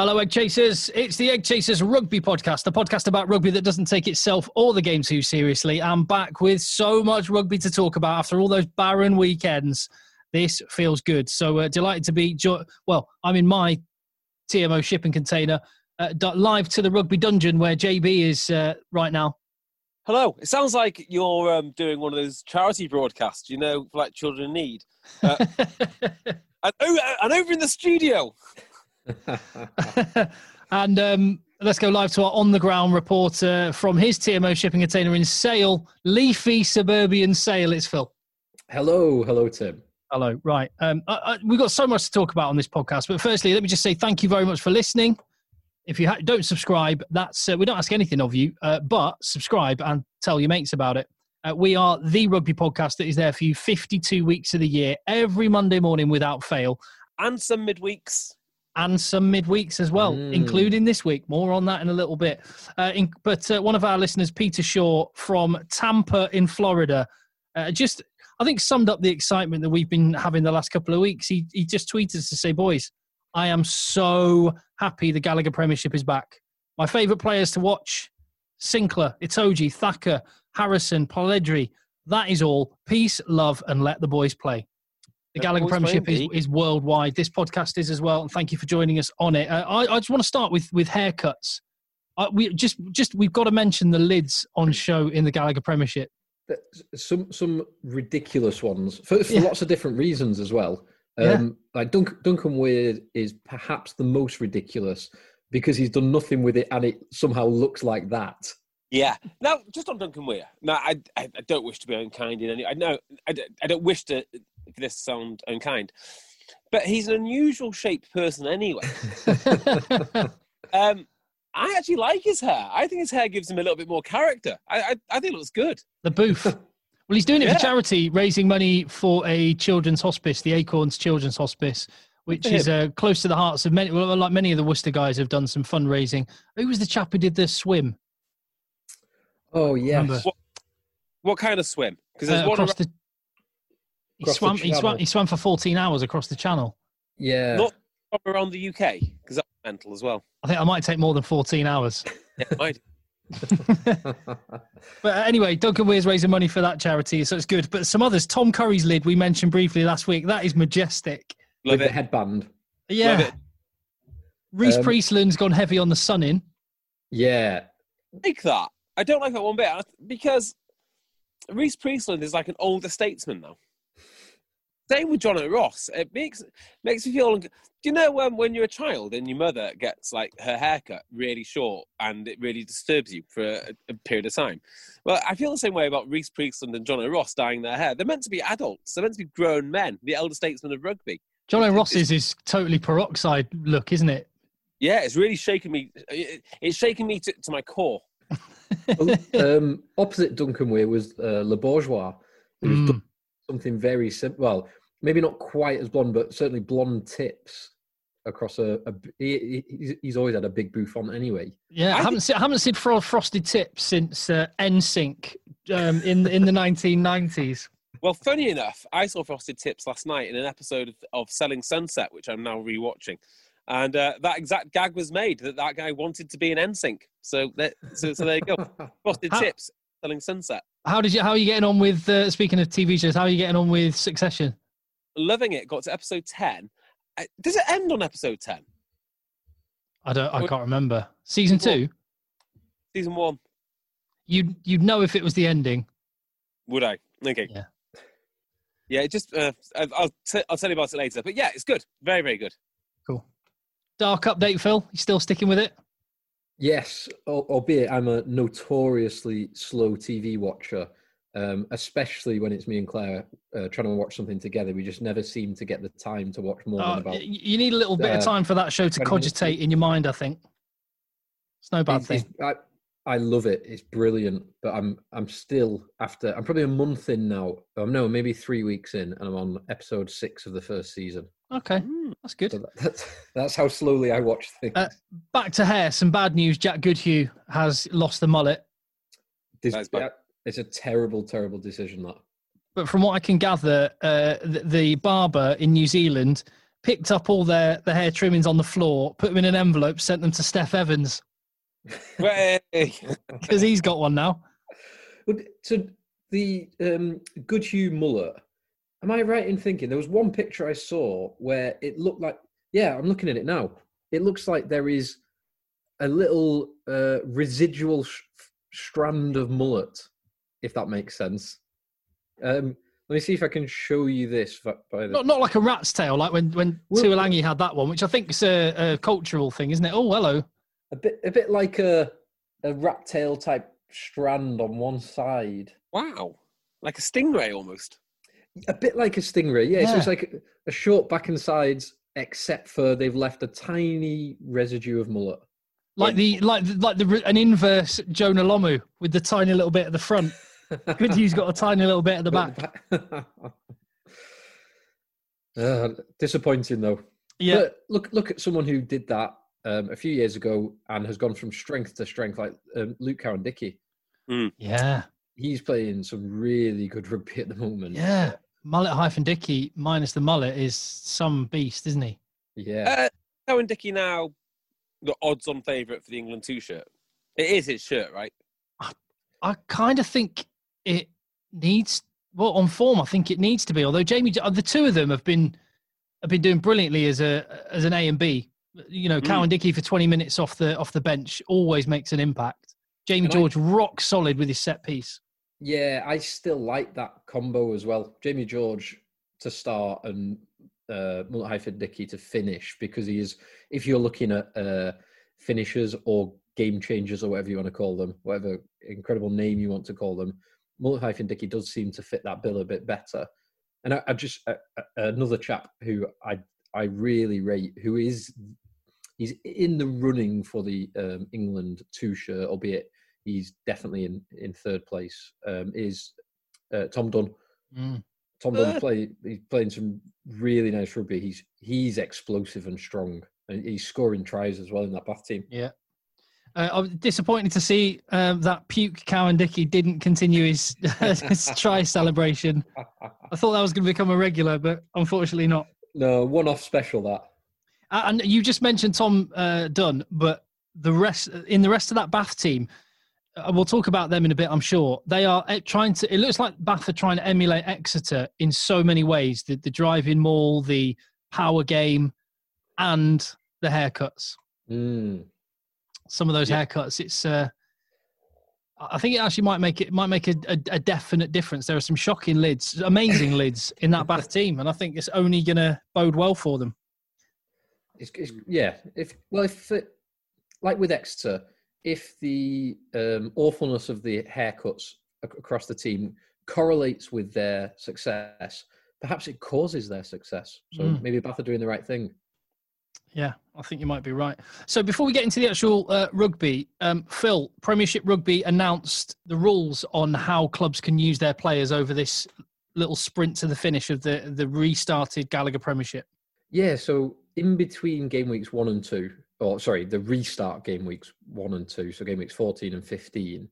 Hello, Egg Chasers. It's the Egg Chasers Rugby Podcast, the podcast about rugby that doesn't take itself or the game too seriously. I'm back with so much rugby to talk about after all those barren weekends. This feels good. So uh, delighted to be, jo- well, I'm in my TMO shipping container, uh, live to the rugby dungeon where JB is uh, right now. Hello. It sounds like you're um, doing one of those charity broadcasts, you know, for like children in need. Uh, and, oh, and over in the studio. and um, let's go live to our on the ground reporter from his TMO shipping container in Sale, leafy suburban Sale. It's Phil. Hello, hello, Tim. Hello. Right. Um, I, I, we've got so much to talk about on this podcast, but firstly, let me just say thank you very much for listening. If you ha- don't subscribe, that's uh, we don't ask anything of you, uh, but subscribe and tell your mates about it. Uh, we are the rugby podcast that is there for you 52 weeks of the year, every Monday morning without fail, And some midweeks. And some midweeks as well, Mm. including this week. More on that in a little bit. Uh, in, but uh, one of our listeners, Peter Shaw from Tampa in Florida, uh, just I think summed up the excitement that we've been having the last couple of weeks. He he just tweeted to say, "Boys, I am so happy the Gallagher Premiership is back. My favourite players to watch: Sinclair, Itoje, Thacker, Harrison, Polledri. That is all. Peace, love, and let the boys play." The Gallagher Premiership is, is worldwide. This podcast is as well, and thank you for joining us on it. Uh, I, I just want to start with with haircuts. Uh, we just just we've got to mention the lids on show in the Gallagher Premiership. Some some ridiculous ones for, for Yeah. lots of different reasons as well. Yeah. Um, Like Duncan, Duncan Weir is perhaps the most ridiculous because he's done nothing with it and it somehow looks like that. Yeah. Now, just on Duncan Weir. Now, I, I, I don't wish to be unkind in any. I know I, I don't wish to for this sound unkind, but he's an unusual shaped person anyway. Um, I actually like his hair. I think his hair gives him a little bit more character. I, I, I think it looks good. The booth. Well, he's doing it Yeah. for charity, raising money for a children's hospice, the Acorns Children's Hospice, which is uh, close to the hearts of many. Well, like many of the Worcester guys have done some fundraising. Who was the chap who did the swim Oh yeah. What, what kind of swim? Because there's uh, one across the? He swam. He swam. He swam for 14 hours across the channel. yeah. not around the UK because that's mental as well. I think I might take more than 14 hours. Yeah, might. But uh, anyway, Duncan Weir's raising money for that charity, so it's good. But some others, Tom Curry's lid we mentioned briefly last week. That is majestic. with Love the headband. Yeah. Love. Rhys Um, Priestland's gone heavy on the sun in. Yeah, like that. I don't like that one bit because Rhys Priestland is like an older statesman now. Same with John Ross. It makes makes me feel. Do you know um, when you're a child and your mother gets like her haircut really short and it really disturbs you for a, a period of time? Well, I feel the same way about Rhys Priestland and John Ross dyeing their hair. They're meant to be adults. They're meant to be grown men, the elder statesmen of rugby. John It's- O'Ross's is totally peroxide look, isn't it? Yeah, it's really shaking me. It's shaking me to, to my core. Um, opposite Duncan Weir was uh, Le Bourgeois, who's Mm. done something very simple. Well, maybe not quite as blonde, but certainly blonde tips across a. a he, he's, he's always had a big bouffant anyway. Yeah, I, I haven't seen, I haven't seen fro- frosted tips since uh, NSYNC um, in in the 1990s. Well, funny enough, I saw Frosted Tips last night in an episode of, of Selling Sunset, which I'm now rewatching, and uh, that exact gag was made that that guy wanted to be an NSYNC. So, that, so, so there you go. Frosted How- Tips, Selling Sunset, How did you? How are you getting on with? Uh, speaking of TV shows, how are you getting on with Succession? Loving it. Got to episode ten. Does it end on episode ten? I don't. I can't remember. Season Well- two. Season one? You'd you'd know if it was the ending. Would I? Okay. Yeah. Yeah. It just uh, I- I'll t- I'll tell you about it later. But yeah, it's good. Very very good. Cool. Dark update, Phil. You still sticking with it? Yes, albeit I'm a notoriously slow TV watcher, um, especially when it's me and Claire uh, trying to watch something together. We just never seem to get the time to watch more Uh, than about. you need a little bit of uh, time for that show to 20 minutes. cogitate in your mind. I think it's no bad It's- thing. it's- I, I love it. It's brilliant, but I'm I'm still after. I'm probably a month in now. Um, no, maybe three weeks in, and I'm on episode six of the first season. Okay, that's good. So that, that's that's how slowly I watch things. Uh, Back to hair. Some bad news. Jack Goodhue has lost the mullet. This- that's bad. yeah, it's a terrible, terrible decision. That but from what I can gather, uh, the, the barber in New Zealand picked up all their, the hair trimmings on the floor, put them in an envelope, sent them to Steph Evans because he's got one now. But so the um, Goodhue mullet. Am I right in thinking there was one picture I saw where it looked like? Yeah, I'm looking at it now. It looks like there is a little uh, residual sh- strand of mullet, if that makes sense. Um, let me see if I can show you this. By by the, Not, not like a rat's tail, like when, when Well- Tuilagi had that one, which I think is a, a cultural thing, isn't it? Oh, hello. a bit, a bit like a a rat tail type strand on one side. wow. Like a stingray almost. A bit like a stingray, yeah. So it's like a, a short back and sides, except for they've left a tiny residue of mullet. Like the like the- like the an inverse Jonah Lomu with the tiny little bit at the front. Goodhue's got a tiny little bit at the back. uh, disappointing though. Yeah, But look, look at someone who did that um, a few years ago and has gone from strength to strength, like um, Luke Cowan-Dickie. yeah, He's playing some really good rugby at the moment. yeah. Mullet hyphen Dickie minus the mullet is some beast, isn't he? yeah. Uh, Cowan-Dickie now the odds-on favourite for the England two shirt. It is his shirt, right? I kind of think it needs well on form. I think it needs to be. Although Jamie, the two of them have been have been doing brilliantly as a as an A and B. You know, Hmm. Cowan-Dickie for twenty minutes off the off the bench always makes an impact. Jamie I- George rock solid with his set piece. Yeah, I still like that combo as well. Jamie George to start and uh, Mullet hyphen Dickie to finish because he is, if you're looking at uh, finishers or game changers or whatever you want to call them, whatever incredible name you want to call them, Mullet hyphen Dickie does seem to fit that bill a bit better. And I, I just uh, uh, another chap who I I really rate, who is he's in the running for the um, England two shirt, albeit he's definitely in, in third place, um, is uh, Tom Dunn. Mm. Tom Uh. Dunn play he's playing some really nice rugby. He's he's explosive and strong, and he's scoring tries as well in that Bath team. Yeah. Uh, I was disappointed to see um, that puke Cowan-Dickie didn't continue his, his try celebration. I thought that was going to become a regular, but unfortunately not. no, one-off special that. Uh, And you just mentioned Tom uh, Dunn, but the rest in the rest of that Bath team, uh, we'll talk about them in a bit. I'm sure they are uh, trying to. It looks like Bath are trying to emulate Exeter in so many ways: the the driving maul, the power game, and the haircuts. Mm. Some of those Yeah. haircuts, it's. Uh, I think it actually might make it might make a, a, a definite difference. There are some shocking lids, amazing lids in that Bath team, and I think it's only going to bode well for them. It's, it's yeah. If well, if it, like with Exeter, if the um, awfulness of the haircuts across the team correlates with their success, perhaps it causes their success. So Mm. maybe Bath are doing the right thing. Yeah, I think you might be right. So before we get into the actual uh, rugby, um, Phil, Premiership Rugby announced the rules on how clubs can use their players over this little sprint to the finish of the the restarted Gallagher Premiership. Yeah, so in between game weeks one and two, or sorry, the restart game weeks one and two, so game weeks 14 and 15,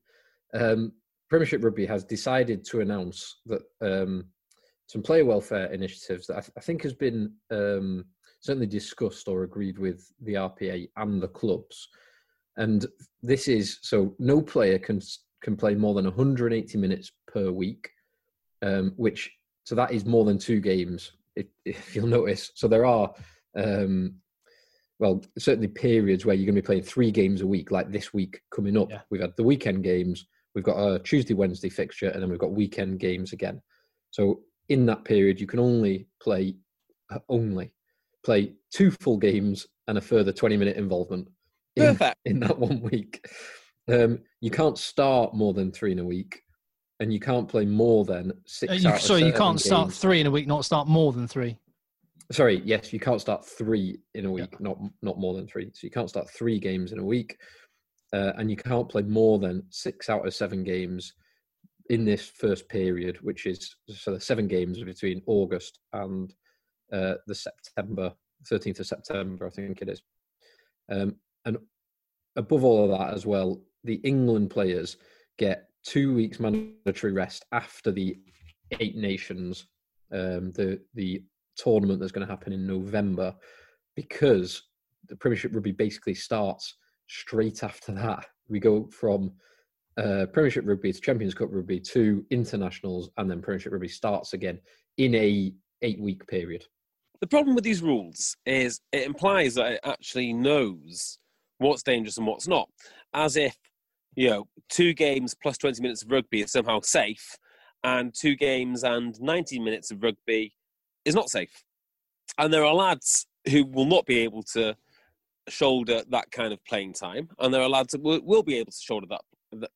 um, Premiership Rugby has decided to announce that um, some player welfare initiatives that I, th- I think has been um, certainly discussed or agreed with the RPA and the clubs. And this is so no player can can play more than 180 minutes per week, um, which so that is more than two games if, if you'll notice. So there are um, well, certainly periods where you're going to be playing three games a week, like this week coming up. Yeah. We've had the weekend games, we've got a Tuesday, Wednesday fixture, and then we've got weekend games again. So in that period, you can only play uh, only play two full games and a further 20 minute involvement in, in that one week. Um, you can't start more than three in a week, and you can't play more than six. Uh, you, sorry, you can't start three in a week, not start more than three. Sorry, yes, you can't start three in a week, not not more than three. So you can't start three games in a week, uh, and you can't play more than six out of seven games in this first period, which is so the seven games between August and uh, the September thirteenth of September, I think it is. Um, and above all of that as well, the England players get two weeks mandatory rest after the Eight Nations, um, the the tournament that's going to happen in November, because the Premiership Rugby basically starts straight after that. We go from uh, Premiership Rugby to Champions Cup Rugby to internationals, and then Premiership Rugby starts again in a eight week period. The problem with these rules is it implies that it actually knows what's dangerous and what's not, as if you know two games plus 20 minutes of rugby is somehow safe, and two games and 90 minutes of rugby is not safe. And there are lads who will not be able to shoulder that kind of playing time, and there are lads that will, be able to shoulder that that,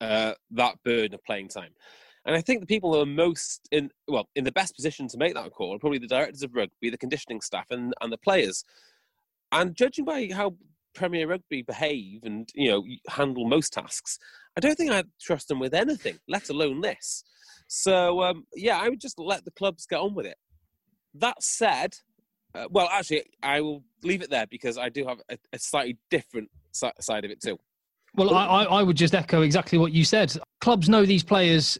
uh, that burden of playing time. And I think the people who are most in well in the best position to make that call are probably the directors of rugby, the conditioning staff, and and the players. And judging by how Premier Rugby behave and you know handle most tasks, I don't think I'd trust them with anything, let alone this. So um, yeah, I would just let the clubs get on with it. That said, uh, well, actually, I will leave it there because I do have a, a slightly different si- side of it too. Well, I I would just echo exactly what you said. Clubs know these players.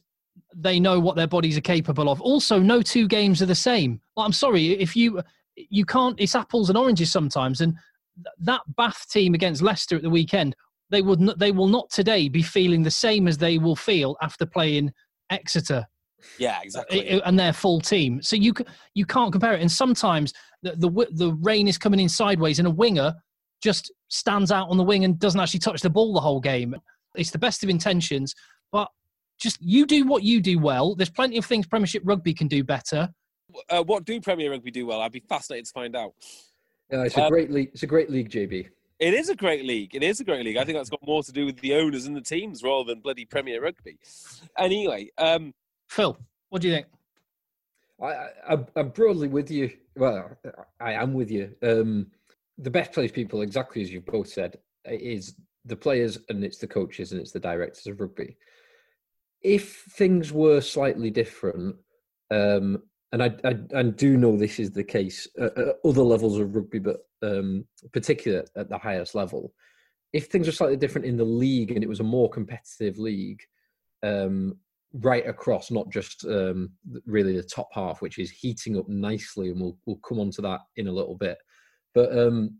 They know what their bodies are capable of. Also, no two games are the same. Well, I'm sorry if you you can't. It's apples and oranges sometimes. And that Bath team against Leicester at the weekend, they would not, they will not today be feeling the same as they will feel after playing Exeter Yeah, exactly. and their full team. So you you can't compare it. And sometimes the, the the rain is coming in sideways, and a winger just stands out on the wing and doesn't actually touch the ball the whole game. It's the best of intentions, but just you do what you do well. There's plenty of things Premiership Rugby can do better. Uh, what do Premier Rugby do well? I'd be fascinated to find out. Yeah, it's a Um, great league. It's a great league, JB. It is a great league. It is a great league. I think that's got more to do with the owners and the teams rather than bloody Premier Rugby. Anyway, um, Phil, what do you think? I, I, I'm broadly with you. Well, I am with you. Um, the best place people, exactly as you've both said, is the players and it's the coaches and it's the directors of rugby. If things were slightly different, um, and I, I, I do know this is the case at, at other levels of rugby, but um, particularly at the highest level, if things were slightly different in the league and it was a more competitive league, um, right across, not just um, really the top half, which is heating up nicely, and we'll we'll come on to that in a little bit. But um,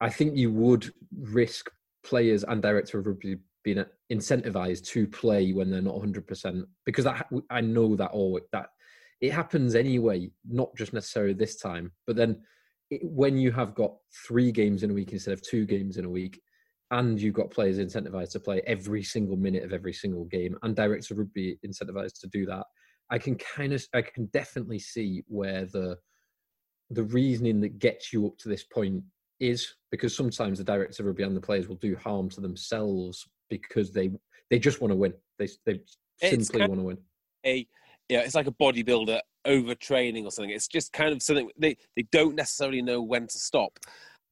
I think you would risk players and director of rugby being uh, incentivized to play when they're not 100 percent because that I know that all that it happens anyway, not just necessarily this time, but then it, when you have got three games in a week instead of two games in a week, and you've got players incentivized to play every single minute of every single game, and directors would be incentivized to do that, I can kind of, I can definitely see where the the reasoning that gets you up to this point is because sometimes the directors of rugby and the players will do harm to themselves because they they just want to win. They they It's simply want to win. a yeah, it's like a bodybuilder overtraining or something. It's just kind of something they, they don't necessarily know when to stop.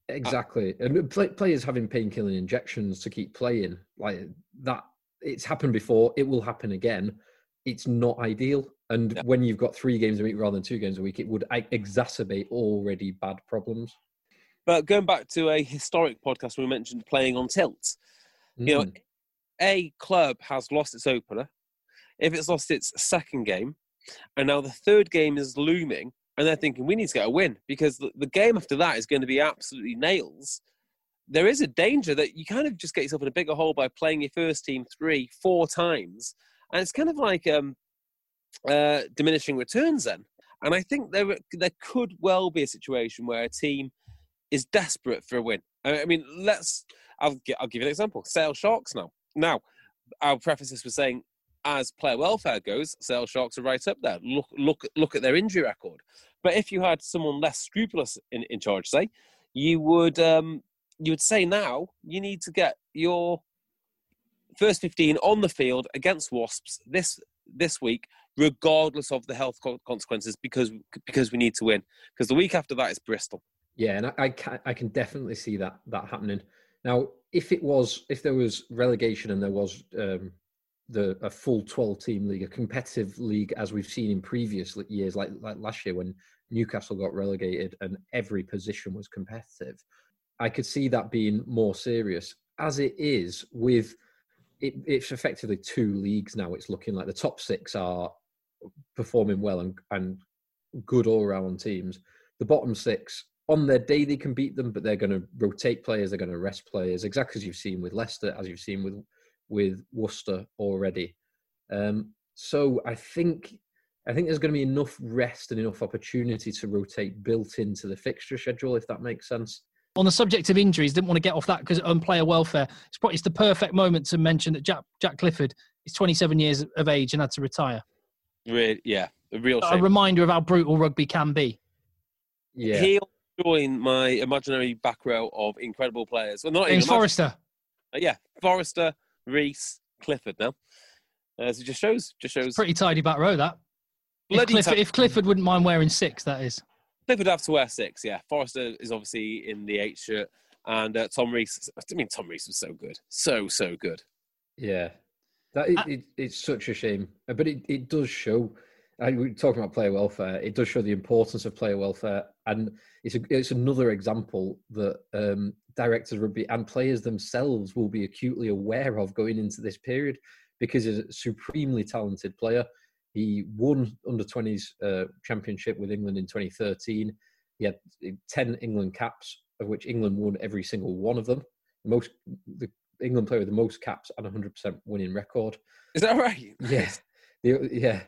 Exactly, and play, players having painkilling injections to keep playing like that. It's happened before. It will happen again. It's not ideal. And when you've got three games a week rather than two games a week, it would exacerbate already bad problems. But going back to a historic podcast, we mentioned playing on tilt. You know, Mm. A club has lost its opener. If it's lost its second game, and now the third game is looming, and they're thinking we need to get a win because the, the game after that is going to be absolutely nails. There is a danger that you kind of just get yourself in a bigger hole by playing your first team three, four times, and it's kind of like um, uh, diminishing returns then. And I think there there could well be a situation where a team is desperate for a win. I mean, let's. I'll, I'll give you an example. Sale Sharks now. Now, I'll preface this with saying, as player welfare goes, Sale Sharks are right up there. Look, look, look at their injury record. But if you had someone less scrupulous in, in charge, say, you would um, you would say now you need to get your first 15 on the field against Wasps this this week, regardless of the health consequences, because because we need to win. Because the week after that is Bristol. Yeah, and I, I can, I can definitely see that that happening. Now, if it was if there was relegation and there was um, the a full 12 team league, a competitive league as we've seen in previous years, like like last year when Newcastle got relegated and every position was competitive, I could see that being more serious. As it is with it, it's effectively two leagues now. It's looking like the top six are performing well and, and good all round teams. The bottom six, on their day, they can beat them, but they're going to rotate players. They're going to rest players, exactly as you've seen with Leicester, as you've seen with with Worcester already. Um, so I think I think there's going to be enough rest and enough opportunity to rotate built into the fixture schedule, if that makes sense on the subject of injuries, didn't want to get off that because on player welfare, it's probably it's the perfect moment to mention that Jack Jack Clifford is 27 years of age and had to retire. Really, yeah, a real shame. a reminder of how brutal rugby can be. Yeah, he'll join my imaginary back row of incredible players. Well, not James Forrester. Uh, yeah, Forrester, Rees, Clifford. Now, uh, it just shows, just shows. It's pretty tidy back row that. If Clifford, t- if Clifford wouldn't mind wearing six, that is. They would have to wear six, yeah. Forrester is obviously in the eight shirt, and uh, Tom Rees. I mean, Tom Rees was so good, so so good. Yeah, that it, it, it's such a shame, uh, but it, it does show. I, we're talking about player welfare. It does show the importance of player welfare, and it's a, it's another example that um, directors rugby and players themselves will be acutely aware of going into this period because he's a supremely talented player. He won under 20s uh, championship with England in 2013. He had 10 England caps, of which England won every single one of them. Most the England player with the most caps and 100% winning record. Is that right? Yes. Yeah. yeah.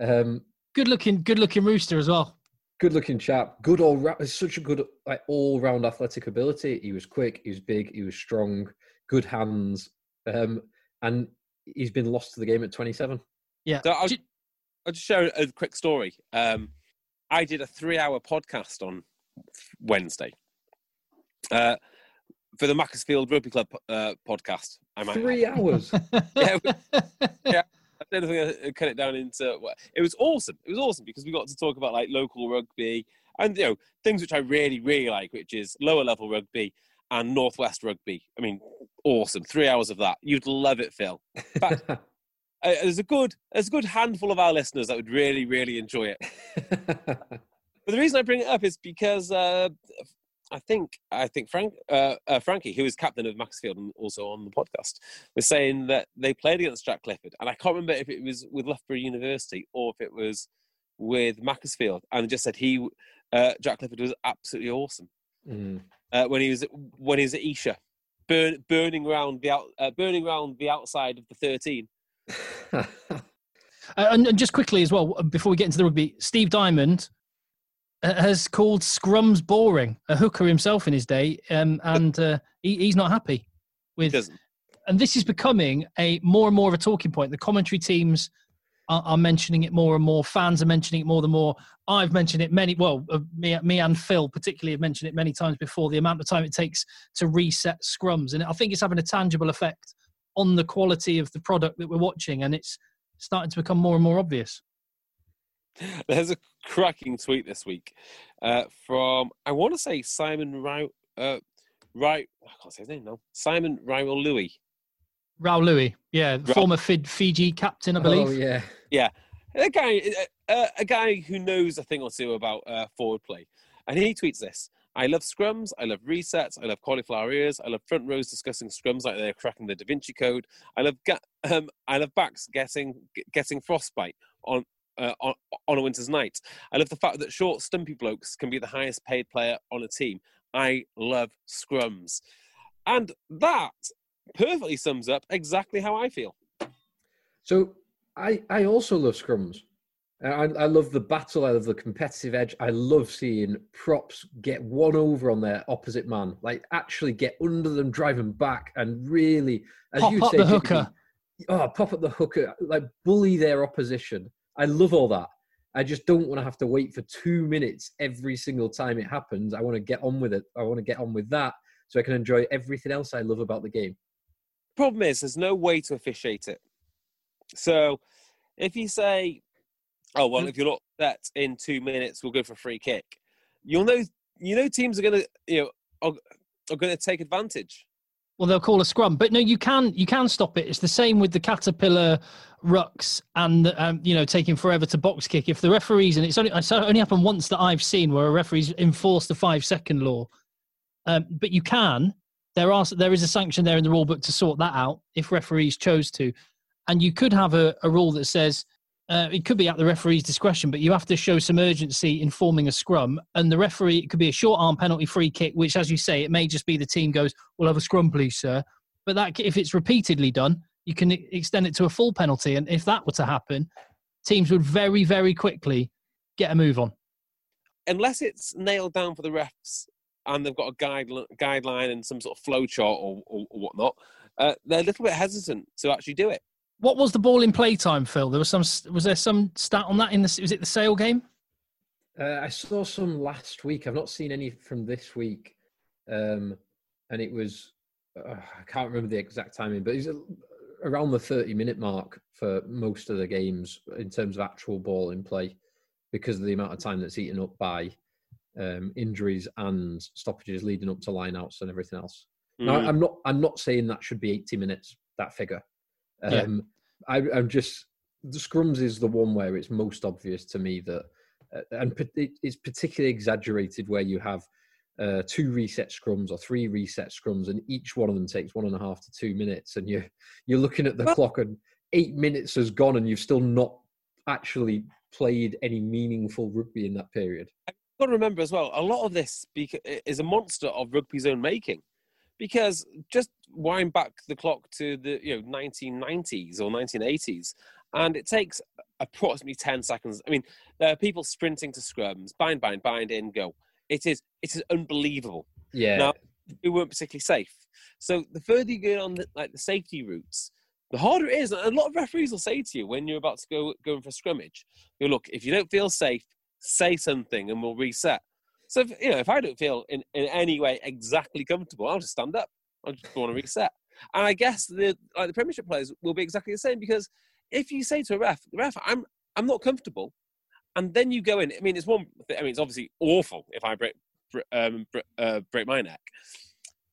Um, good looking, good looking rooster as well. Good looking chap. Good all round. Such a good like all round athletic ability. He was quick. He was big. He was strong. Good hands. Um, and he's been lost to the game at 27. Yeah. So I'll, I'll just share a quick story. Um, I did a three-hour podcast on Wednesday uh, for the Macclesfield Rugby Club uh, podcast. I might three have. hours. yeah, yeah. I think I cut it down into. It was awesome. It was awesome because we got to talk about like local rugby and you know things which I really really like, which is lower level rugby and northwest rugby. I mean, awesome. Three hours of that. You'd love it, Phil. Fact, uh, there's a good there's a good handful of our listeners that would really really enjoy it. but the reason I bring it up is because uh, I think I think Frank uh, uh, Frankie, who is captain of Macclesfield and also on the podcast, was saying that they played against Jack Clifford, and I can't remember if it was with Loughborough University or if it was with Macclesfield, and just said he uh, Jack Clifford was absolutely awesome mm. when he was when he was at Esher, burn, burning around the out, burning around the outside of the thirteen uh, and, and, just quickly as well, before we get into the rugby, Steve Diamond uh, has called scrums boring. A hooker himself in his day, um, and uh, he, he's not happy with. And this is becoming a more and more of a talking point. The commentary teams are, are, mentioning it more and more. Fans are mentioning it more and more. I've mentioned it many. Well, uh, me, me and Phil particularly have mentioned it many times before. The amount of time it takes to reset scrums, and I think it's having a tangible effect on the quality of the product that we're watching, and it's starting to become more and more obvious. There's a cracking tweet this week uh, from I want to say Simon Rao, uh, right. I can't say his name now. Simon Raiwalui. Rao Louis, yeah, Ra- former Fiji captain, I oh, believe. Oh yeah, yeah. A guy, uh, a guy who knows a thing or two about uh, forward play, and he tweets this. I love scrums. I love resets. I love cauliflower ears. I love front rows discussing scrums like they're cracking the Da Vinci Code. I love ga- um, I love backs getting getting frostbite on, uh, on on a winter's night. I love the fact that short, stumpy blokes can be the highest paid player on a team. I love scrums, and that perfectly sums up exactly how I feel. So I I also love scrums. I, I love the battle. I love the competitive edge. I love seeing props get one over on their opposite man, like actually get under them, drive them back, and really, as Pop you up say, the hooker. oh, pop up the hooker, like bully their opposition. I love all that. I just don't want to have to wait for two minutes every single time it happens. I want to get on with it. I want to get on with that so I can enjoy everything else I love about the game. Problem is, there's no way to officiate it. So if you say, "Oh well, hmm. if you're not that in two minutes, we'll go for a free kick," you'll know you know teams are gonna you know are, are gonna take advantage. Well, they'll call a scrum, but no, you can you can stop it. It's the same with the caterpillar rucks and um, you know taking forever to box kick. If the referees and it's only it's only happened once that I've seen where a referee's enforced the five second law, um, but you can. There are there is a sanction there in the rule book to sort that out if referees chose to, and you could have a, a rule that says uh, it could be at the referee's discretion, but you have to show some urgency in forming a scrum. And the referee, it could be a short arm penalty free kick, which, as you say, it may just be the team goes, "We'll have a scrum, please, sir." But that, if it's repeatedly done, you can extend it to a full penalty. And if that were to happen, teams would very, very quickly get a move on. Unless it's nailed down for the refs and they've got a guide, guideline and some sort of flow chart or, or, or whatnot, uh, they're a little bit hesitant to actually do it. What was the ball in play time, Phil? There was some. Was there some stat on that in the? Was it the sale game? Uh, I saw some last week. I've not seen any from this week, um, and it was uh, I can't remember the exact timing, but it's around the thirty-minute mark for most of the games in terms of actual ball in play, because of the amount of time that's eaten up by um, injuries and stoppages leading up to lineouts and everything else. Now, Mm. I'm not. I'm not saying that should be 80 minutes. That figure. Yeah. Um, I, I'm just the scrums is the one where it's most obvious to me that, uh, and it's particularly exaggerated where you have uh, two reset scrums or three reset scrums, and each one of them takes one and a half to two minutes, and you you're looking at the Well- clock and eight minutes has gone, and you've still not actually played any meaningful rugby in that period. I've got to remember as well, a lot of this is a monster of rugby's own making. Because just wind back the clock to the you know 1990s or 1980s, and it takes approximately 10 seconds. I mean, there are people sprinting to scrums, bind, bind, bind, in, go. It is it is unbelievable. Yeah, Now, we weren't particularly safe. So the further you go on the, like the safety routes, the harder it is. And a lot of referees will say to you when you're about to go going for a scrimmage, you look, if you don't feel safe, say something and we'll reset. So if, you know, if I don't feel in, in any way exactly comfortable, I'll just stand up. I just want to reset. And I guess the like the Premiership players will be exactly the same because if you say to a ref, ref, I'm I'm not comfortable, and then you go in. I mean, it's one. I mean, it's obviously awful if I break um, uh, break my neck,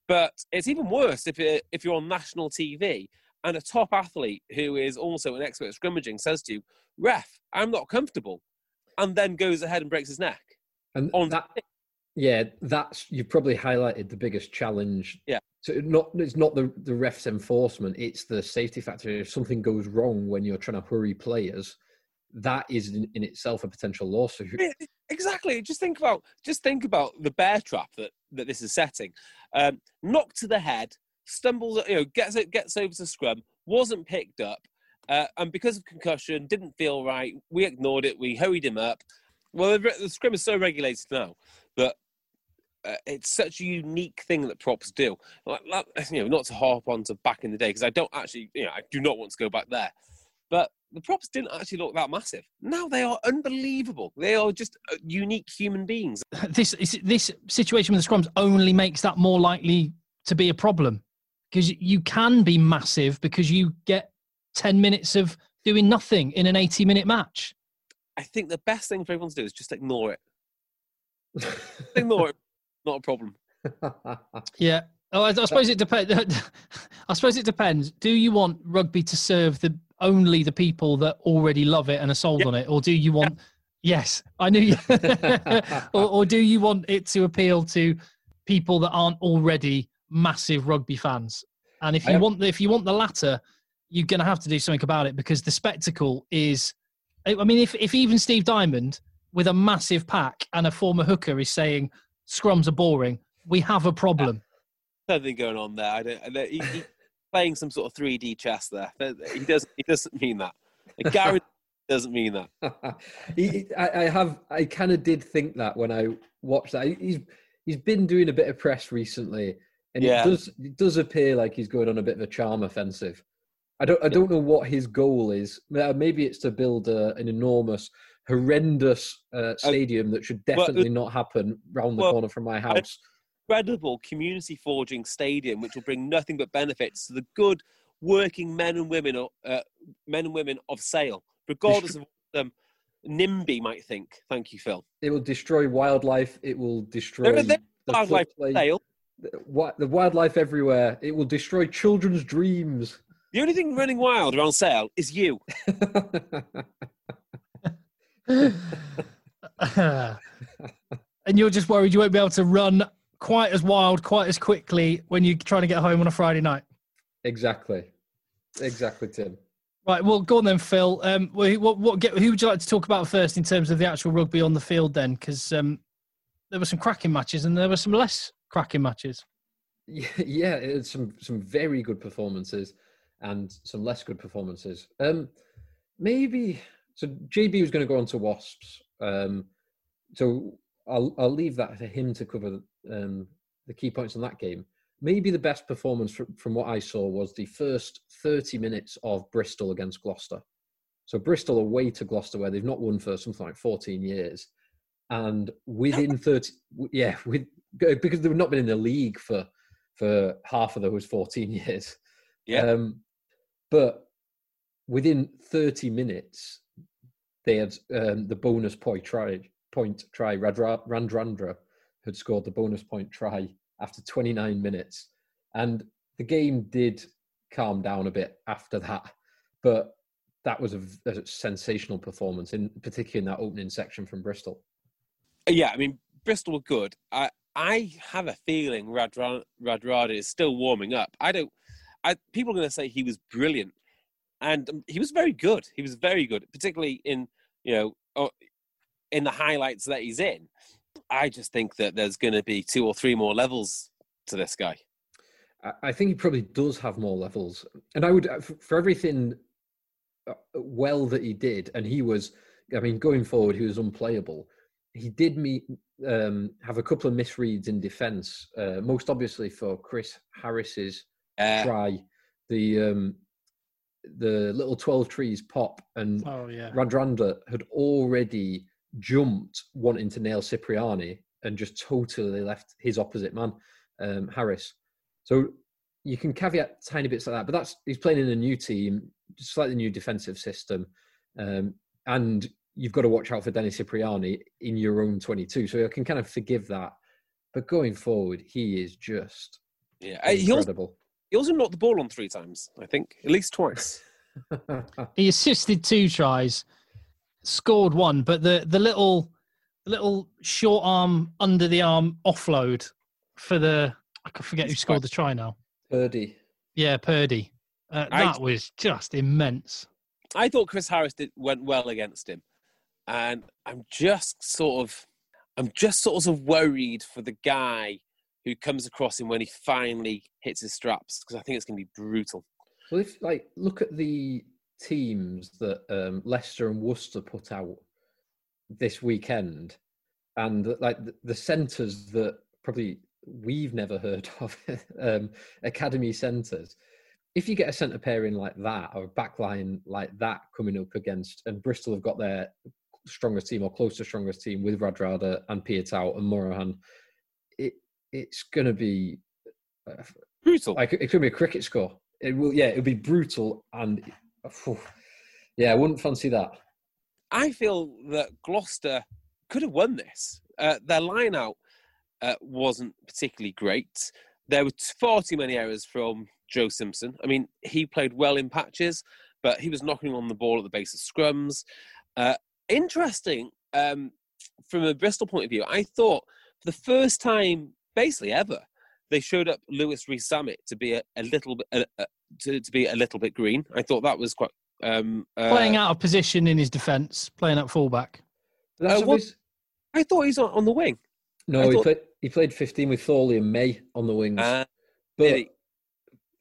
but it's even worse if you're, if you're on national TV and a top athlete who is also an expert at scrimmaging says to you, "Ref, I'm not comfortable," and then goes ahead and breaks his neck. And on that yeah that's you've probably highlighted the biggest challenge Yeah. So not it's not the the refs enforcement it's the safety factor if something goes wrong when you're trying to hurry players that is in, in itself a potential lawsuit Exactly. Just think about just think about the bear trap that, that this is setting. Um, knocked to the head, stumbles, you know, gets it, gets over to scrum, wasn't picked up, uh, and because of concussion, didn't feel right. We ignored it. We hurried him up. Well, the, the scrum is so regulated now that uh, it's such a unique thing that props do. Like, like, you know, not to harp on to back in the day because I don't actually, you know, I do not want to go back there. But the props didn't actually look that massive. Now they are unbelievable. They are just uh, unique human beings. this this situation with the scrums only makes that more likely to be a problem because you can be massive because you get 10 minutes of doing nothing in an 80 minute match I think the best thing for everyone to do is just ignore it. Ignore it. Not a problem. yeah oh i, I suppose it depends i suppose it depends do you want rugby to serve the only the people that already love it and are sold Yeah. on it or do you want yes i knew you or, or do you want it to appeal to people that aren't already massive rugby fans and if you have- want the, if you want the latter you're going to have to do something about it because the spectacle is i I mean if, if even steve diamond with a massive pack and a former hooker is saying scrums are boring we have a problem Something going on there. I don't. I he, he, playing some sort of 3D chess there. He doesn't. He doesn't mean that. I guarantee doesn't mean that. he, I, I have. I kind of did think that when I watched that. He's he's been doing a bit of press recently, and Yeah. it does it does appear like he's going on a bit of a charm offensive. I don't I don't know what his goal is. Uh, Maybe it's to build a, an enormous, horrendous uh, stadium that should well, definitely not happen round the well, corner from my house. Incredible community forging stadium, which will bring nothing but benefits to the good working men and women, uh, men and women of Sale, regardless of what um, NIMBY might think. Thank you, Phil. It will destroy wildlife. It will destroy the wildlife Sale. the wildlife everywhere. It will destroy children's dreams. The only thing running wild around Sale is you. and you're just worried you won't be able to run quite as wild, quite as quickly when you're trying to get home on a Friday night. exactly, exactly, Tim. Right, well, go on then, Phil. Um, who- what, what, get, who would you like to talk about first in terms of the actual rugby on the field then? Because um, there were some cracking matches and there were some less cracking matches. Yeah, yeah, it's some some very good performances and some less good performances. Um, maybe so. JB was going to go on to Wasps. Um, so I'll I'll leave that for him to cover um, the key points on that game. Maybe the best performance from, from what I saw was the first 30 minutes of Bristol against Gloucester. So Bristol away to Gloucester, where they've not won for something like 14 years, and within 30, yeah, with because they've not been in the league for for half of those 14 years. Yeah. Um, but within 30 minutes, they had um, the bonus point try. Point try. Radra, Radradra had scored the bonus point try after 29 minutes, and the game did calm down a bit after that. But that was a sensational performance, in particularly in that opening section from Bristol. Yeah, I mean, Bristol were good. I I have a feeling Radra- Radradra is still warming up. I don't. I, people are going to say he was brilliant, and um, he was very good. He was very good, particularly in you know in the highlights that he's in. I just think that there's going to be two or three more levels to this guy. I- I think he probably does have more levels, and I would uh, for everything uh, well that he did, and he was. I mean, going forward, he was unplayable. He did meet um, have a couple of misreads in defence, uh, most obviously for Chris Harris's Uh, try, the um, the little Twelvetrees pop, and Oh, yeah. Radradra had already jumped wanting to nail Cipriani and just totally left his opposite man, um, Harris. So you can caveat tiny bits like that, but that's he's playing in a new team, slightly new defensive system, um, and you've got to watch out for Dennis Cipriani in your own 22. So I can kind of forgive that. But going forward, he is just yeah, he also, incredible. He also knocked the ball on three times. I think at least twice. He assisted two tries, scored one, but the, the little the little short arm under the arm offload for the I can forget who scored the try now. Purdy. Yeah, Purdy. Uh, I- that was just immense. I thought Chris Harris did went well against him, and I'm just sort of, I'm just sort of worried for the guy who comes across him when he finally hits his straps because I think it's going to be brutal. Well, if like look at the teams that um, Leicester and Worcester put out this weekend, and like the, the centres that probably we've never heard of, um, academy centres. If you get a centre pairing like that or a backline like that coming up against, and Bristol have got their strongest team or close to strongest team with Radradra and Piutau and Morahan, it's going to be uh, Brutal. like it could be a cricket score. It will, yeah, it would be brutal and, phew, yeah, I wouldn't fancy that. I feel that Gloucester could have won this. Uh, their line out uh, wasn't particularly great. There were far too many errors from Joe Simpson. I mean, he played well in patches, but he was knocking on the ball at the base of scrums. Uh, interesting um, from a Bristol point of view. I thought for the first time, basically ever, they showed up Louis Rees-Zammit to be a, a little bit uh, uh, to, to be a little bit green. I thought that was quite um, uh, Playing out of position in his defence, playing at fullback. That's Uh, what- obvious- I thought he's on, on the wing. no, I he thought- played. He played 15 with Thorley and May on the wings. Uh, but did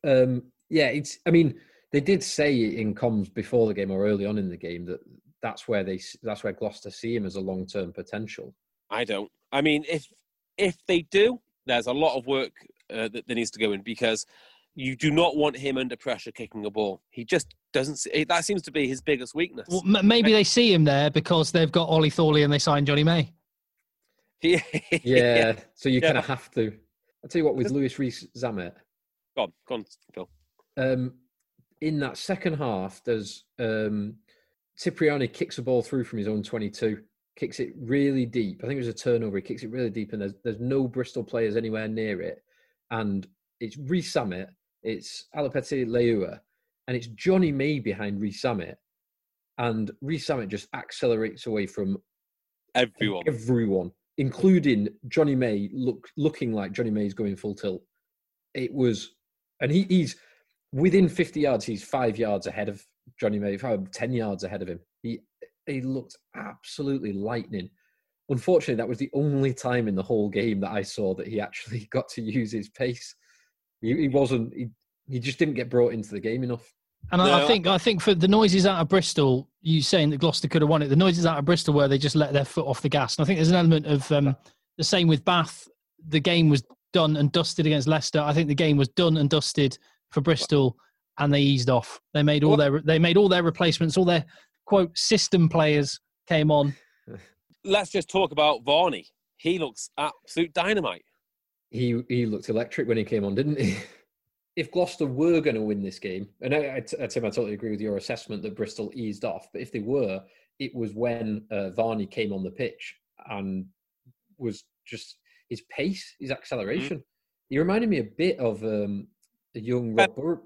he? um, yeah, it's. I mean, they did say in comms before the game or early on in the game that that's where they that's where Gloucester see him as a long term potential. I don't. I mean, if if they do, there's a lot of work uh, that, that needs to go in because you do not want him under pressure kicking a ball. He just doesn't. See, that seems to be his biggest weakness. Well, m- maybe they see him there because they've got Ollie Thorley and they signed Johnny May. yeah. Yeah, so you Yeah. kind of have to. I'll tell you what, with Lewis Reese Zamet, Go on, go on, Phil. um, in that second half, there's um, Cipriani kicks a ball through from his own 22, kicks it really deep. I think it was a turnover. He kicks it really deep, and there's there's no Bristol players anywhere near it. And it's Rees-Zammit, it's Alapati Leiua, and it's Jonny May behind Rees-Zammit. And Rees-Zammit just accelerates away from Everyone. everyone, including Jonny May, look looking like Jonny May is going full tilt. It was, and he, he's within 50 yards. He's five yards ahead of Jonny May, five, 10 yards ahead of him. He he looked absolutely lightning. Unfortunately, that was the only time in the whole game that I saw that he actually got to use his pace. He, he wasn't. He, he just didn't get brought into the game enough. And I, I think I think for the noises out of Bristol, you saying that Gloucester could have won it. The noises out of Bristol where they just let their foot off the gas. And I think there's an element of um, the same with Bath. The game was done and dusted against Leicester. I think the game was done and dusted for Bristol, and they eased off. They made all their they made all their replacements. All their quote system players came on. Let's just talk about Varney. He looks absolute dynamite. he he looked electric when he came on, didn't he? if Gloucester were going to win this game, and I, I, Tim, I totally agree with your assessment that Bristol eased off, but if they were, it was when uh, Varney came on the pitch and was just his pace, his acceleration. He reminded me a bit of um, a young Rob Bur-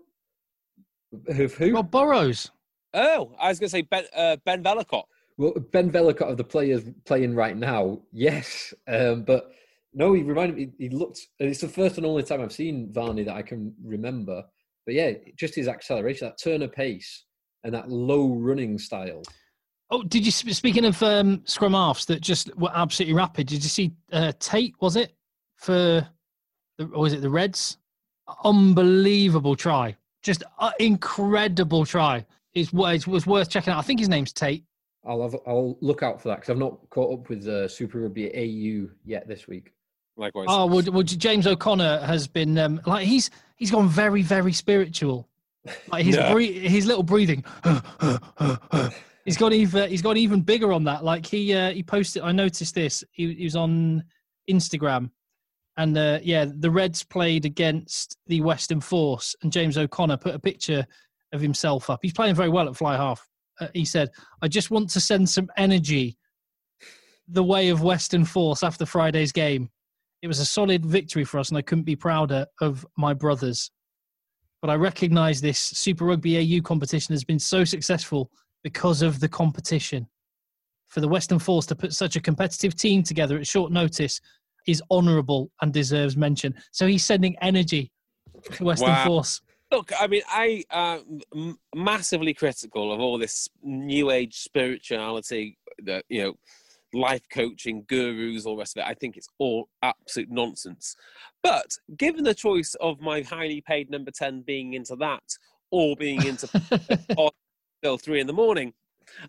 of who? Rob Burrows. Oh, I was going to say Ben, uh, ben Vellacott. Well, Ben Vellacott of the players playing right now, yes, um, but no, he reminded me. He looked. and It's the first and only time I've seen Varney that I can remember. But yeah, just his acceleration, that turn of pace, and that low running style. Oh, did you speaking of um, scrum halves that just were absolutely rapid? Did you see uh, Tate? Was it for the, or was it the Reds? Unbelievable try, just uh, incredible try. It's, wa- it was worth checking out. I think his name's Tate. I'll have, I'll look out for that because I've not caught up with uh, Super Rugby AU yet this week. Likewise. Oh, well, well, James O'Connor has been um, like he's he's gone very very spiritual. Like his No. bre- his little breathing. he's got even he's got even bigger on that. Like he uh, he posted. I noticed this. He, he was on Instagram, and uh, yeah, the Reds played against the Western Force, and James O'Connor put a picture of himself up. He's playing very well at fly half. Uh, he said, "I just want to send some energy." The way of Western Force after Friday's game. It was a solid victory for us, and I couldn't be prouder of my brothers. But I recognise this Super Rugby AU competition has been so successful because of the competition. For the Western Force to put such a competitive team together at short notice is honourable and deserves mention. So he's sending energy to Western Wow. Force. Look, I mean, I am m- massively critical of all this new age spirituality, the you know, life coaching gurus, all the rest of it. I think it's all absolute nonsense. But given the choice of my highly paid number ten being into that or being into till three in the morning,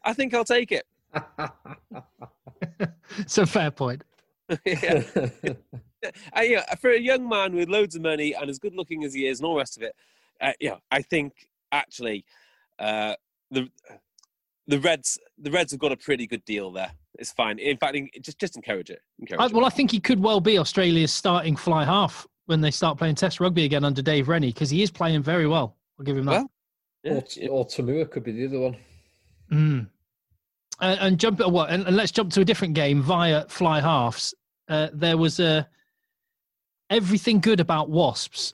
I think I'll take it. It's a fair point. yeah. Uh, yeah, for a young man with loads of money and as good looking as he is and all the rest of it, uh, yeah, I think actually uh, the the Reds the Reds have got a pretty good deal there. It's fine. In fact, just just encourage it. Encourage I, it. well, I think he could well be Australia's starting fly half when they start playing Test rugby again under Dave Rennie because he is playing very well. I'll give him that. Well, Yeah, Or, or To'omua could be the other one. Mm. And, and jump what? And, and let's jump to a different game via fly halves. Uh, there was a everything good about Wasps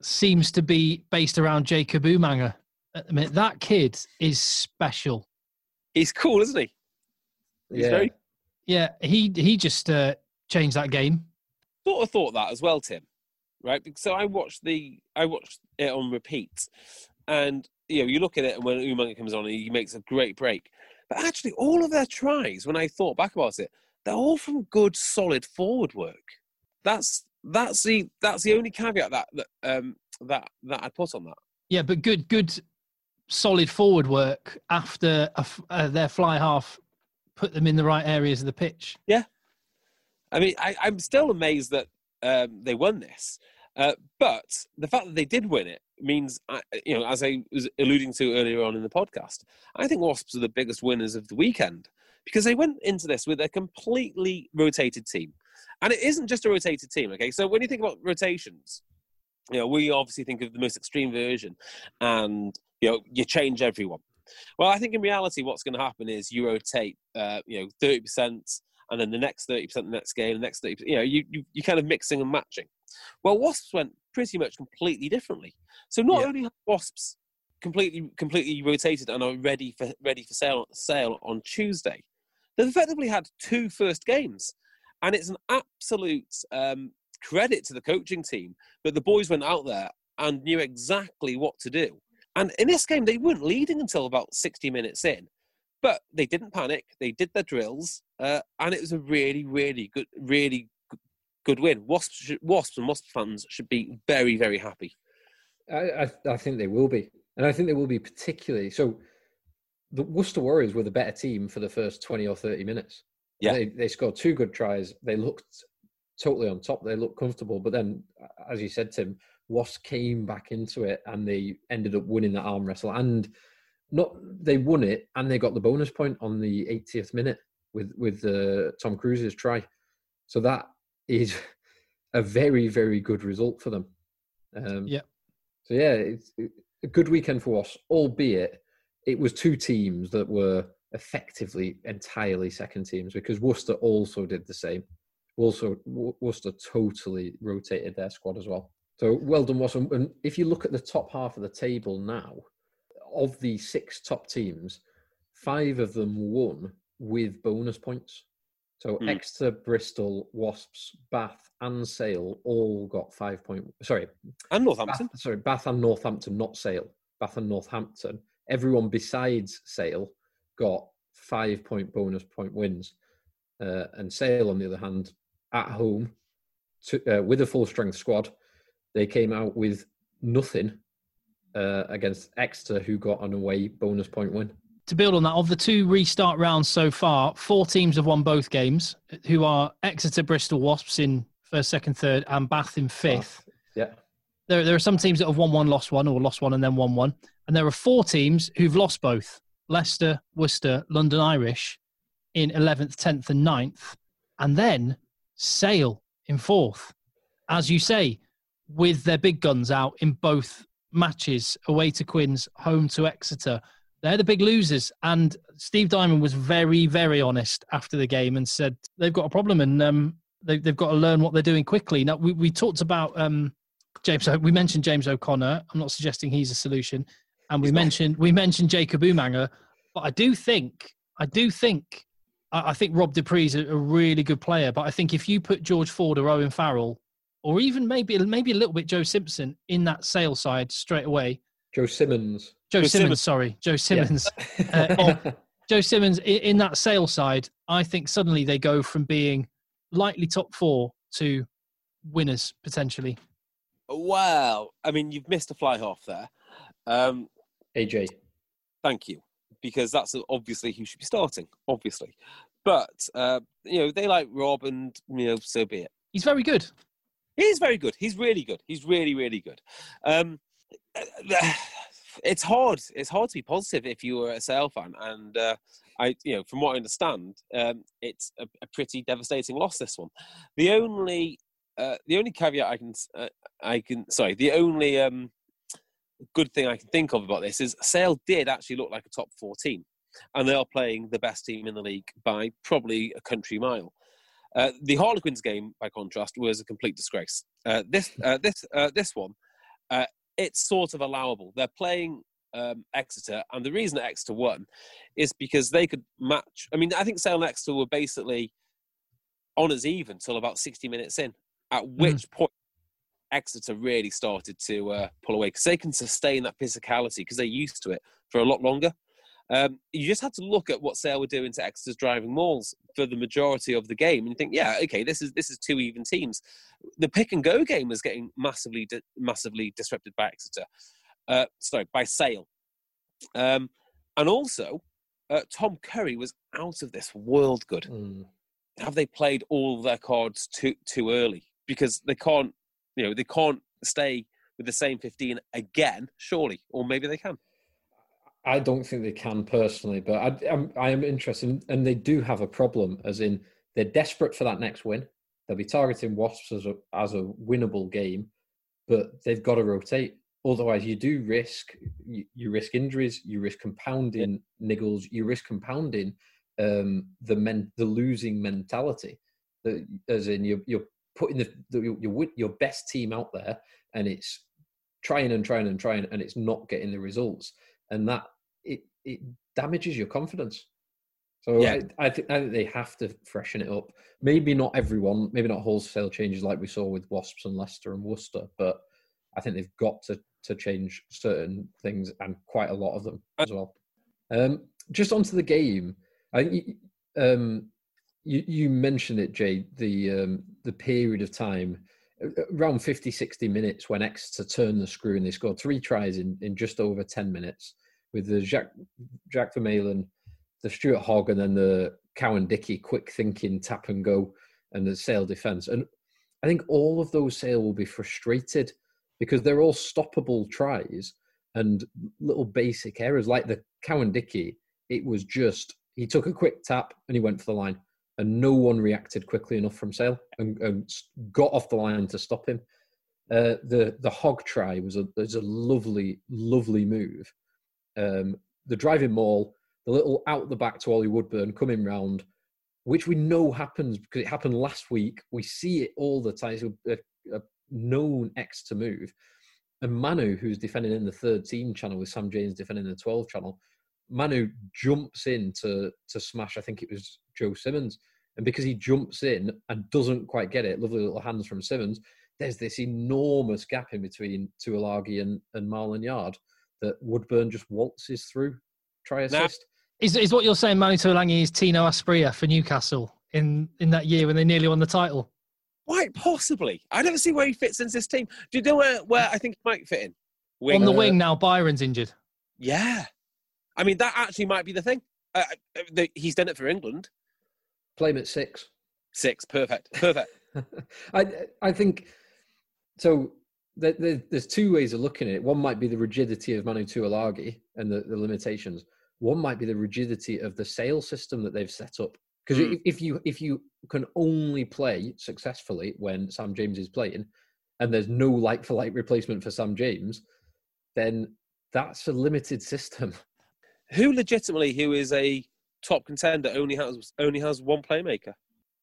seems to be based around Jacob Umaga. At the minute, that kid is special. he's cool, isn't he? He's yeah. very Yeah, he he just uh, changed that game. sort of thought that as well, Tim. Right? So I watched the I watched it on repeat, and you know you look at it and when Umaga comes on, he makes a great break. But actually, all of their tries, when I thought back about it, they're all from good, solid forward work. That's that's the that's the only caveat that that um, that that I put on that. Yeah, but good good solid forward work after a uh, their fly half put them in the right areas of the pitch. Yeah, I mean, I, I'm still amazed that um, they won this. Uh, but the fact that they did win it means, I- you know, as I was alluding to earlier on in the podcast, I think Wasps are the biggest winners of the weekend because they went into this with a completely rotated team. And it isn't just a rotated team, okay? So when you think about rotations, you know, we obviously think of the most extreme version and, you know, you change everyone. Well, I think in reality, what's going to happen is you rotate, uh, you know, 30%, and then the next 30% the next game, the next 30%, you know, you, you, you're kind of mixing and matching. Well, Wasps went pretty much completely differently. So not Yeah. only have Wasps completely completely rotated and are ready for ready for sale sale on Tuesday, they've effectively had two first games, and it's an absolute um, credit to the coaching team that the boys went out there and knew exactly what to do. And in this game, they weren't leading until about 60 minutes in, but they didn't panic. They did their drills, uh, and it was a really, really good, really good win. Wasps, should, Wasps and Wasps fans should be very, very happy. I, I, I think they will be, and I think they will be particularly so. The Worcester Warriors were the better team for the first twenty or thirty minutes. Yeah. they, they scored two good tries. They looked totally on top. They looked comfortable, but then, as you said, Tim, Wasps came back into it and they ended up winning that arm wrestle. And not they won it, and they got the bonus point on the 80th minute with with uh, Tom Cruse's try. So that is a very very good result for them. Um, Yeah. So yeah, it's it- a good weekend for us, albeit it was two teams that were effectively entirely second teams because Worcester also did the same. Also, Worcester totally rotated their squad as well. So well done, Worcester. And if you look at the top half of the table now, of the six top teams, five of them won with bonus points. So Hmm. Exeter, Bristol, Wasps, Bath, and Sale all got five point. Sorry, And Northampton. Bath, sorry, Bath and Northampton, not Sale. Bath and Northampton. Everyone besides Sale got five point bonus point wins. Uh, and Sale, on the other hand, at home to, uh, with a full strength squad, they came out with nothing uh, against Exeter, who got an away bonus point win. To build on that, of the two restart rounds so far, four teams have won both games, who are Exeter, Bristol Wasps in first, second, third, and Bath in fifth. Yeah. There, there are some teams that have won one, lost one, or lost one and then won one. And there are four teams who've lost both Leicester, Worcester, London Irish in 11th, 10th, and 9th. And then Sale in fourth. As you say, with their big guns out in both matches away to Quins, home to Exeter. They're the big losers. And Steve Diamond was very, very honest after the game and said they've got a problem and um, they, they've got to learn what they're doing quickly. Now, we, we talked about um, James, we mentioned James O'Connor. I'm not suggesting he's a solution. And we mentioned we mentioned Jacob Umaga, but I do think I do think I, I think Rob du Preez's a, a really good player. But I think if you put George Ford or Owen Farrell, or even maybe maybe a little bit Joe Simpson in that sale side straight away, Joe Simmonds. Joe, Joe Simmonds, Simmonds. sorry, Joe Simmonds. Uh, Joe Simmonds in, in that sale side, I think suddenly they go from being likely top four to winners potentially. Wow. I mean, you've missed a fly half there. Um, AJ. thank you, because that's obviously who should be starting, obviously. But uh, you know, they like Rob, and you know, so be it. He's very good. He's very good. He's really good. He's really, really good. Um, it's hard. It's hard to be positive if you were a Sale fan, and uh, I, you know, from what I understand, um, it's a, a pretty devastating loss. This one. The only, uh, the only caveat I can, uh, I can, sorry, the only um, good thing I can think of about this is Sale did actually look like a top four team, and they are playing the best team in the league by probably a country mile. Uh, the Harlequins game, by contrast, was a complete disgrace. Uh, this, uh, this, uh, this one, uh, it's sort of allowable. They're playing um, Exeter, and the reason that Exeter won is because they could match. I mean, I think Sale and Exeter were basically on as even till about 60 minutes in, at which point Exeter really started to uh, pull away because they can sustain that physicality because they're used to it for a lot longer. Um, you just had to look at what Sale were doing to Exeter's driving mauls for the majority of the game, and you think, yeah, okay, this is this is two even teams. The pick and go game was getting massively di- massively disrupted by Exeter. Uh, sorry, by Sale. Um, and also, uh, Tom Curry was out of this world good. Mm. Have they played all their cards too too early? Because they can't, you know, they can't stay with the same 15 again, surely, or maybe they can. I don't think they can personally, but I, I'm, I am interested, and they do have a problem, as in they're desperate for that next win. They'll be targeting Wasps as a, as a winnable game, but they've got to rotate. Otherwise, you do risk you, you risk injuries, you risk compounding niggles, you risk compounding um, the men the losing mentality. That as in you're you're putting the, the your your best team out there, and it's trying and trying and trying, and it's not getting the results, and that it it damages your confidence. So Yeah. I, I think I think they have to freshen it up. Maybe not everyone, maybe not wholesale changes like we saw with Wasps and Leicester and Worcester, but I think they've got to to change certain things and quite a lot of them as well. Um, just onto the game, I think um, you you mentioned it, Jay. The um, the period of time uh, around 50, 60 minutes when Exeter turned the screw and they scored three tries in, in just over ten minutes with the Jack Jack Vermeulen, the Stuart Hogg, and then the Cowan-Dickie quick thinking tap and go and the Sale defence. And I think all of those Sale will be frustrated because they're all stoppable tries and little basic errors like the Cowan-Dickie. It was just he took a quick tap and he went for the line, and no one reacted quickly enough from Sale and, and got off the line to stop him. Uh, the the Hogg try was a was a lovely lovely move. Um, the driving maul, the little out the back to Olly Woodburn coming round, which we know happens because it happened last week. We see it all the time. It's a, a known X to move. And Manu, who's defending in the third team channel with Sam James defending the 12 channel, Manu jumps in to to smash. I think it was Joe Simmonds, and because he jumps in and doesn't quite get it, lovely little hands from Simmons. There's this enormous gap in between Tuilagi and and Marland Yarde that Woodburn just waltzes through. Try assist. Is, is what you're saying, Manu Tuilagi is Tino Aspria for Newcastle in, in that year when they nearly won the title? Quite possibly. I don't see where he fits into this team. Do you know where, where I think he might fit in? On the Uh, wing now, Byron's injured. Yeah. I mean, that actually might be the thing. Uh, uh, the, he's done it for England. Play him at six. Six. Perfect. Perfect. I I think so. There, there, there's two ways of looking at it. One might be the rigidity of Manu Tuilagi and the, the limitations. One might be the rigidity of the sales system that they've set up. Because Mm. if, if you if you can only play successfully when Sam James is playing, and there's no like for like replacement for Sam James, then that's a limited system. Who legitimately, who is a top contender, only has only has one playmaker?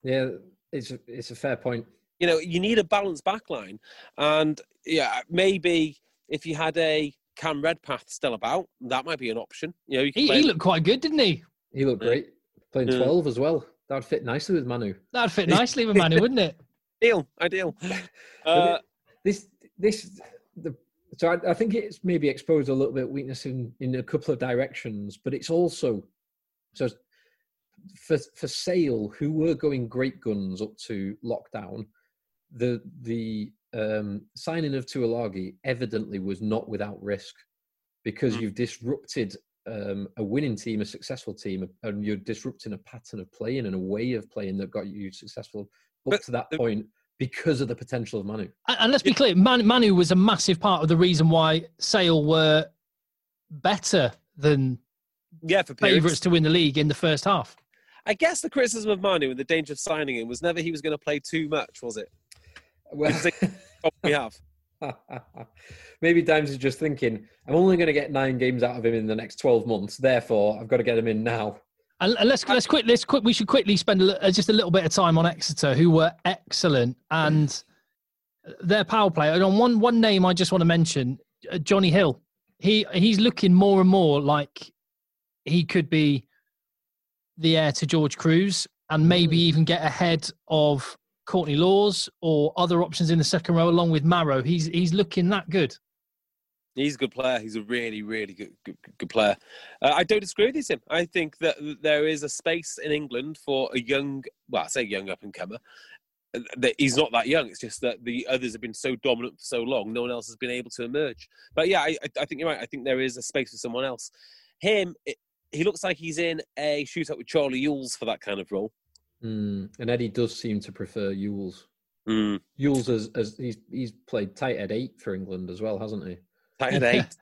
Yeah, it's a, it's a fair point. You know, you need a balanced backline, and yeah, maybe if you had a Cam Redpath still about, that might be an option. You know, you He, play- he looked quite good, didn't he? He looked great playing Yeah. twelve as well. That would fit nicely with Manu. That'd fit nicely with Manu, wouldn't it? ideal, ideal. Uh, this this the so I, I think it's maybe exposed a little bit weakness in in a couple of directions, but it's also so for for Sale, who were going great guns up to lockdown, the the um, signing of Tuilagi evidently was not without risk because Mm. you've disrupted um, a winning team, a successful team, and you're disrupting a pattern of playing and a way of playing that got you successful up But to that the- point because of the potential of Manu. And, let's be clear, Man, Manu was a massive part of the reason why Sale were better than yeah, for periods. favourites to win the league in the first half. I guess the criticism of Manu and the danger of signing him was never he was going to play too much, was it? Well, We have. maybe Dimes is just thinking, I'm only going to get nine games out of him in the next 12 months. Therefore, I've got to get him in now. And, let's let's quick let's quick we should quickly spend a, uh, just a little bit of time on Exeter, who were excellent and their power play. And on one one name, I just want to mention uh, Jonny Hill. He he's looking more and more like he could be the heir to George Kruis and maybe even get ahead of Courtney Lawes or other options in the second row along with Marrow. He's he's looking that good. He's a good player. He's a really, really good, good, good player. Uh, I don't disagree with you, Tim. I think that there is a space in England for a young, well, I say young up and comer, that he's not that young. It's just that the others have been so dominant for so long, no one else has been able to emerge. But yeah, I, I think you're right. I think there is a space for someone else. Him, it, he looks like he's in a shootout with Charlie Ewels for that kind of role. Mm, and Eddie does seem to prefer Ewels. Mm. Ewels as, as he's he's played tight at eight for England as well, hasn't he? Tight at eight.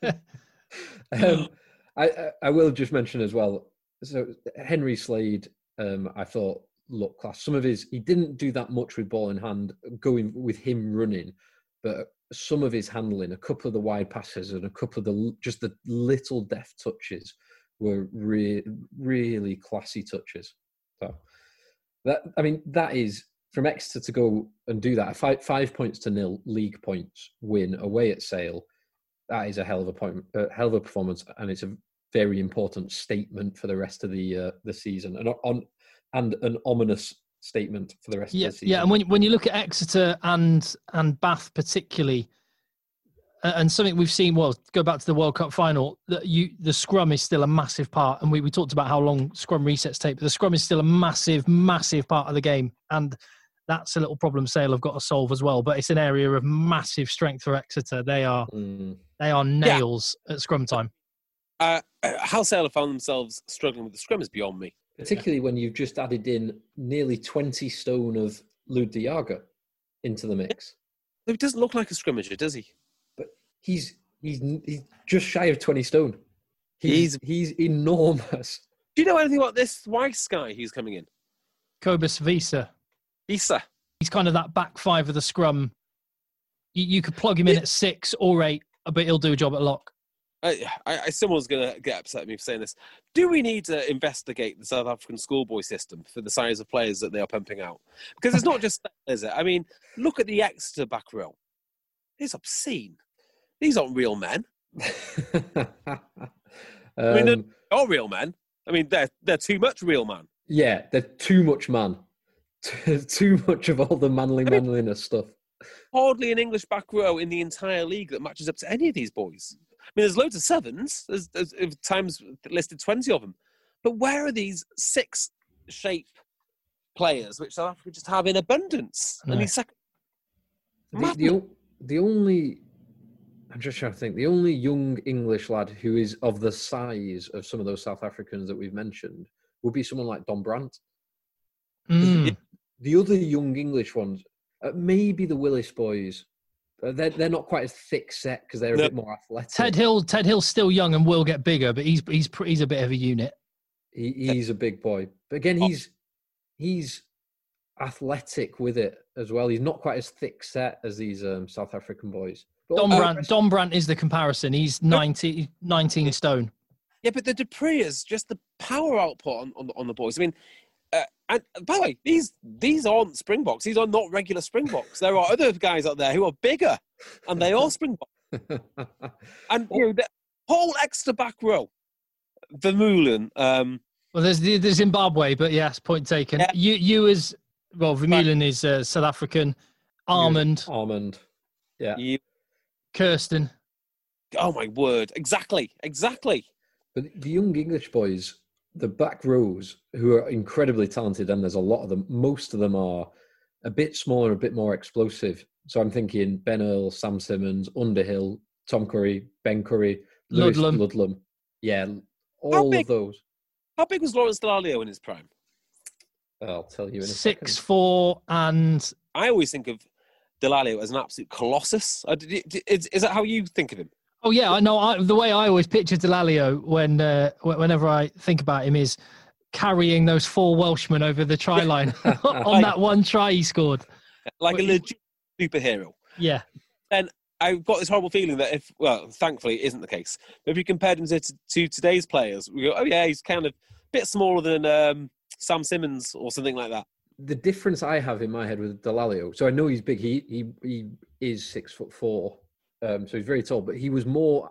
um, I, I I will just mention as well. So Henry Slade, um, I thought looked class. Some of his he didn't do that much with ball in hand, going with him running, but some of his handling, a couple of the wide passes and a couple of the just the little deft touches were re- really classy touches. So that I mean that is from Exeter to go and do that five five points to nil league points win away at Sale. That is a hell of a point, a hell of a performance, and it's a very important statement for the rest of the uh, the season, and on and an ominous statement for the rest yeah, of the season. Yeah, and when when you look at Exeter and and Bath particularly, and something we've seen, well, go back to the World Cup final, that you the scrum is still a massive part, and we, we talked about how long scrum resets take, but the scrum is still a massive, massive part of the game, and that's a little problem Sale have got to solve as well. But it's an area of massive strength for Exeter. They are Mm. they are nails at scrum time. Uh, how Sale have found themselves struggling with the scrum is beyond me. particularly when you've just added in nearly twenty stone of Lud Diaga into the mix. He doesn't look like a scrimmager, does he? But he's he's he's just shy of twenty stone. He's he's enormous. Do you know anything about this Weiss guy who's coming in? Cobus Wiese, Lisa. he's kind of that back five of the scrum. You, you could plug him in at six or eight, but he'll do a job at lock. I, I, I- someone's going to get upset at me for saying this. Do we need to investigate the South African schoolboy system for the size of players that they are pumping out? Because it's not just that, is it? I mean, look at the Exeter back row. It's obscene. These aren't real men. I mean, they're Um, not real men. I mean, they're they're too much real man. yeah, they're too much man. too much of all the manly manliness stuff. Hardly an English back row in the entire league that matches up to any of these boys. I mean, there's loads of sevens. There's, there's there's times listed twenty of them, but where are these six shape players which South Africa just have in abundance? No. And these second, The, the, the only, I'm just trying to think, the only young English lad who is of the size of some of those South Africans that we've mentioned would be someone like Don Brandt. Mm. The other young English ones, uh, maybe the Willis boys, uh, they're, they're not quite as thick set because they're a No. bit more athletic. Ted Hill, Ted Hill's still young and will get bigger, but he's he's pr- he's a bit of a unit. He, he's a big boy, but again, Oh. he's he's athletic with it as well. He's not quite as thick set as these um, South African boys. But Don all- Brandt, Don Brandt is the comparison. He's 90, 19 stone. yeah, but the Dupree's just the power output on, on, on the boys. I mean, uh, and by the way, these these aren't Springboks. These are not regular Springboks. There are other guys out there who are bigger, and they are Springboks. And you know, the whole Exeter back row, Vermeulen, um, Well, there's the, the Zimbabwe, but yes, point taken. Yeah. You you as well. Vermeulen is uh, South African. Almond, Almond. Yeah. you, Kirsten. oh my word, exactly, exactly. But the young English boys, the back rows, who are incredibly talented, and there's a lot of them, most of them are a bit smaller, a bit more explosive. So I'm thinking Ben Earl, Sam Simmonds, Underhill, Tom Curry, Ben Curry, Lewis Ludlam. Ludlam. Yeah, all big- of those. How big was Lawrence Dallaglio in his prime? I'll tell you in a Six second. four and I always think of Dallaglio as an absolute colossus. Uh, d- d- Is, is that how you think of him? Oh yeah, I know. I, the way I always picture Dallaglio when uh, whenever I think about him is carrying those four Welshmen over the try line on that one try he scored. Like a Well, legit superhero. Yeah, And I've got this horrible feeling that if, well, thankfully it isn't the case. But if you compared him to, to today's players, we go, oh yeah, he's kind of a bit smaller than um, Sam Simmonds or something like that. the difference I have in my head with Dallaglio, so I know he's big. He he he is six foot four, um, so he's very tall. But he was more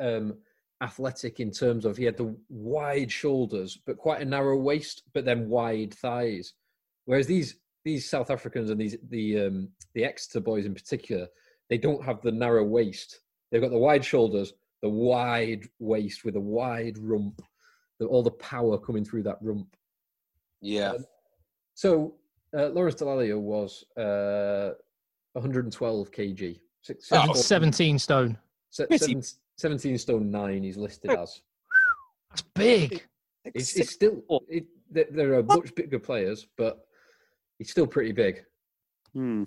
um, athletic in terms of he had the wide shoulders, but quite a narrow waist, but then wide thighs. Whereas these these South Africans and these the um, the Exeter boys in particular, they don't have the narrow waist. They've got the wide shoulders, the wide waist with a wide rump, the, all the power coming through that rump. Yeah. Um, So Uh, Lawrence Dallaglio was uh, 112 kg. Six, Oh. four- 17 stone. se- seven- 17 stone nine. He's listed as. That's big. It's, Six- it's still. four. It, there, there are much bigger players, but he's still pretty big. Hmm.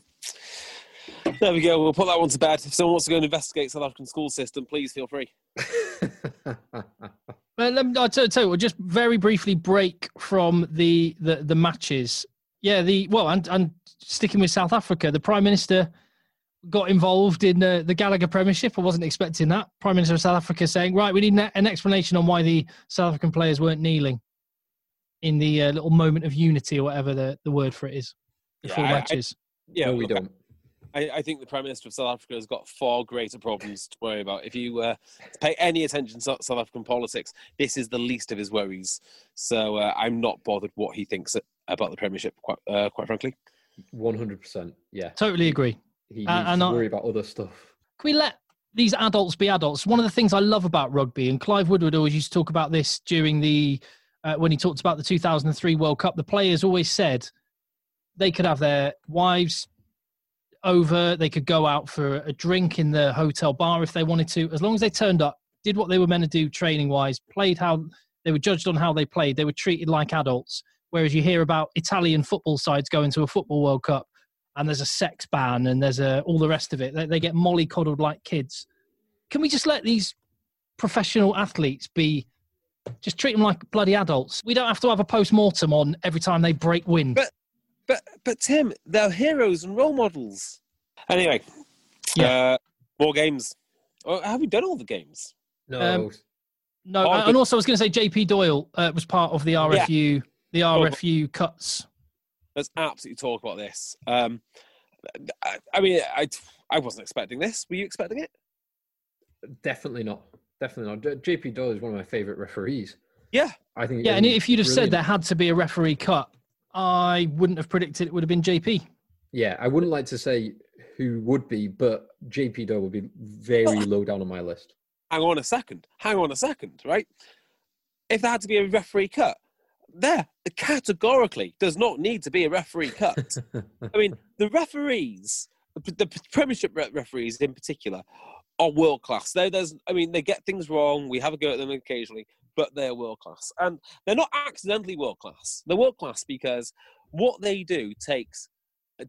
There we go. We'll put that one to bed. If someone wants to go and investigate South African school system, please feel free. Well, let me, I'll tell, tell you, we'll just very briefly break from the, the, the matches. Yeah, the well, and, and sticking with South Africa, the Prime Minister got involved in uh, the Gallagher Premiership. I wasn't expecting that. Prime Minister of South Africa saying, right, we need an, an explanation on why the South African players weren't kneeling in the uh, little moment of unity or whatever the, the word for it is before Yeah, I- I- matches. Yeah, no, we look, don't. I, I think the Prime Minister of South Africa has got far greater problems to worry about. If you uh, pay any attention to South African politics, this is the least of his worries. So uh, I'm not bothered what he thinks about the Premiership, quite, uh, quite frankly. 100%. Yeah. Totally agree. He needs Uh, and to I- worry about other stuff. can we let these adults be adults? One of the things I love about rugby, and Clive Woodward always used to talk about this during the uh, when he talked about the 2003 World Cup. The players always said they could have their wives over, they could go out for a drink in the hotel bar if they wanted to, as long as they turned up, did what they were meant to do training wise, played how they were judged on how they played, they were treated like adults. Whereas you hear about Italian football sides going to a football World Cup and there's a sex ban and there's a, all the rest of it. They, they get mollycoddled like kids. Can we just let these professional athletes be? Just treat them like bloody adults. We don't have to have a post mortem on every time they break wind. But- But but Tim, they're heroes and role models. Anyway, Yeah. uh, more games. Oh, have we done all the games? No. Um, no, Oh, and also I was going to say JP Doyle uh, was part of the RFU, the Oh. RFU cuts. Let's absolutely talk about this. Um, I, I mean, I I wasn't expecting this. Were you expecting it? Definitely not. Definitely not. JP Doyle is one of my favourite referees. Yeah. I think. Yeah, and if you'd have he's said there had to be a referee cut, I wouldn't have predicted it would have been JP. Yeah, I wouldn't like to say who would be, but JP Doyle would be very low down on my list. hang on a second, hang on a second, right? If there had to be a referee cut, there categorically does not need to be a referee cut. I mean, the referees, the, Premiership referees in particular, are world class. There, there's, I mean, they get things wrong. We have a go at them occasionally, but they're world class, and they're not accidentally world class. They're world class because what they do takes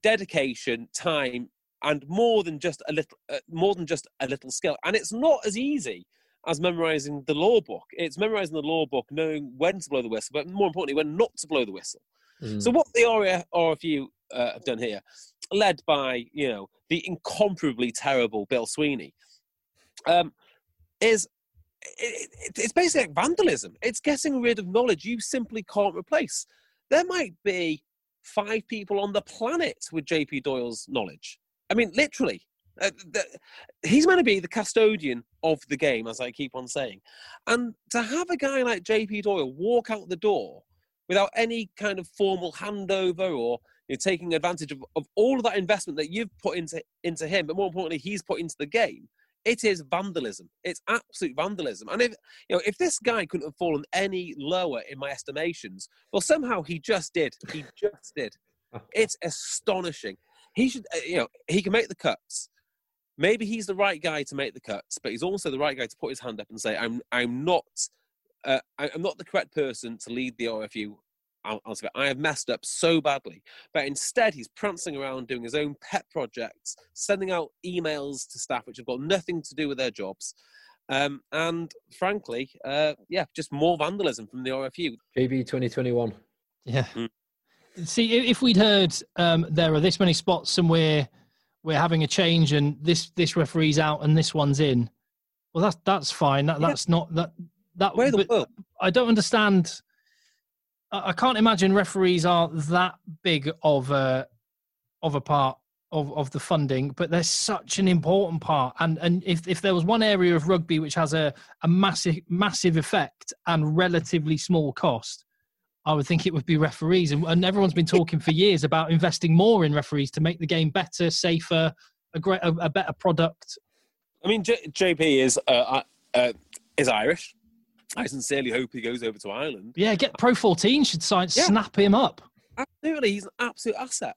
dedication, time, and more than just a little, uh, more than just a little skill. And it's not as easy as memorizing the law book. It's memorizing the law book, knowing when to blow the whistle, but more importantly, when not to blow the whistle. Mm. So what the RFU uh, have done here, led by you know the incomparably terrible Bill Sweeney, um, is it, it, it's basically like vandalism. It's getting rid of knowledge you simply can't replace. There might be five people on the planet with JP Doyle's knowledge. I mean, literally. Uh, the, he's meant to be the custodian of the game, as I keep on saying. And to have a guy like JP Doyle walk out the door without any kind of formal handover or you know, taking advantage of, of all of that investment that you've put into into him, but more importantly, he's put into the game. It is vandalism. It's absolute vandalism. And if you know, if this guy couldn't have fallen any lower in my estimations, well, somehow he just did. He just did. It's astonishing. He should, uh, you know, he can make the cuts. Maybe he's the right guy to make the cuts, but he's also the right guy to put his hand up and say, "I'm, I'm not, uh, I- I'm not the correct person to lead the RFU." I'll- I'll say, I have messed up so badly, but instead he's prancing around doing his own pet projects, sending out emails to staff which have got nothing to do with their jobs, um, and frankly, uh, yeah, just more vandalism from the RFU. JB 2021. Yeah. Mm. See, if we'd heard um, there are this many spots and we're having a change and this this referee's out and this one's in, well, that's that's fine. That Yeah. that's not that that. Where the world? I don't understand. I I can't imagine referees are that big of a of a part of, of the funding, but they're such an important part. And and if, if there was one area of rugby which has a, a massive massive effect and relatively small cost, I would think it would be referees. And, and everyone's been talking for years about investing more in referees to make the game better, safer, a great a, a better product. I mean, J- JP is uh, uh, is Irish. I sincerely hope he goes over to Ireland. Yeah, get Pro 14 should sign, Yeah. snap him up. Absolutely, he's an absolute asset.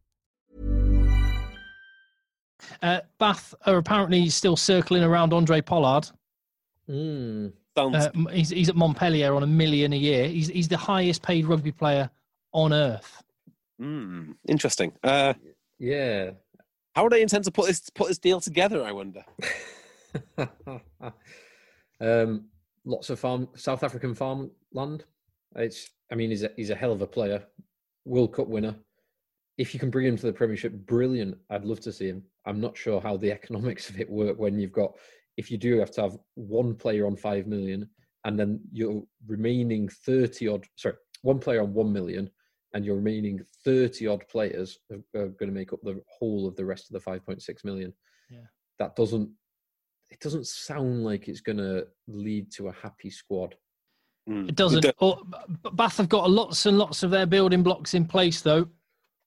Uh, Bath are apparently still circling around Andre Pollard. Mm. Uh, he's, he's at Montpellier on a million a year. He's, he's the highest paid rugby player on earth. mm, interesting. Uh, Yeah. how do they intend to put this put this deal together? I wonder. um, lots of farm South African farmland. It's I mean he's a, he's a hell of a player, World Cup winner. If you can bring him to the Premiership, brilliant. I'd love to see him. I'm not sure how the economics of it work when you've got if you do have to have one player on five million and then your remaining thirty odd sorry one player on one million and your remaining 30 odd players are, are going to make up the whole of the rest of the 5.6 million Yeah. that doesn't it doesn't sound like it's going to lead to a happy squad Mm. It doesn't. The- Or, Bath have got lots and lots of their building blocks in place, though.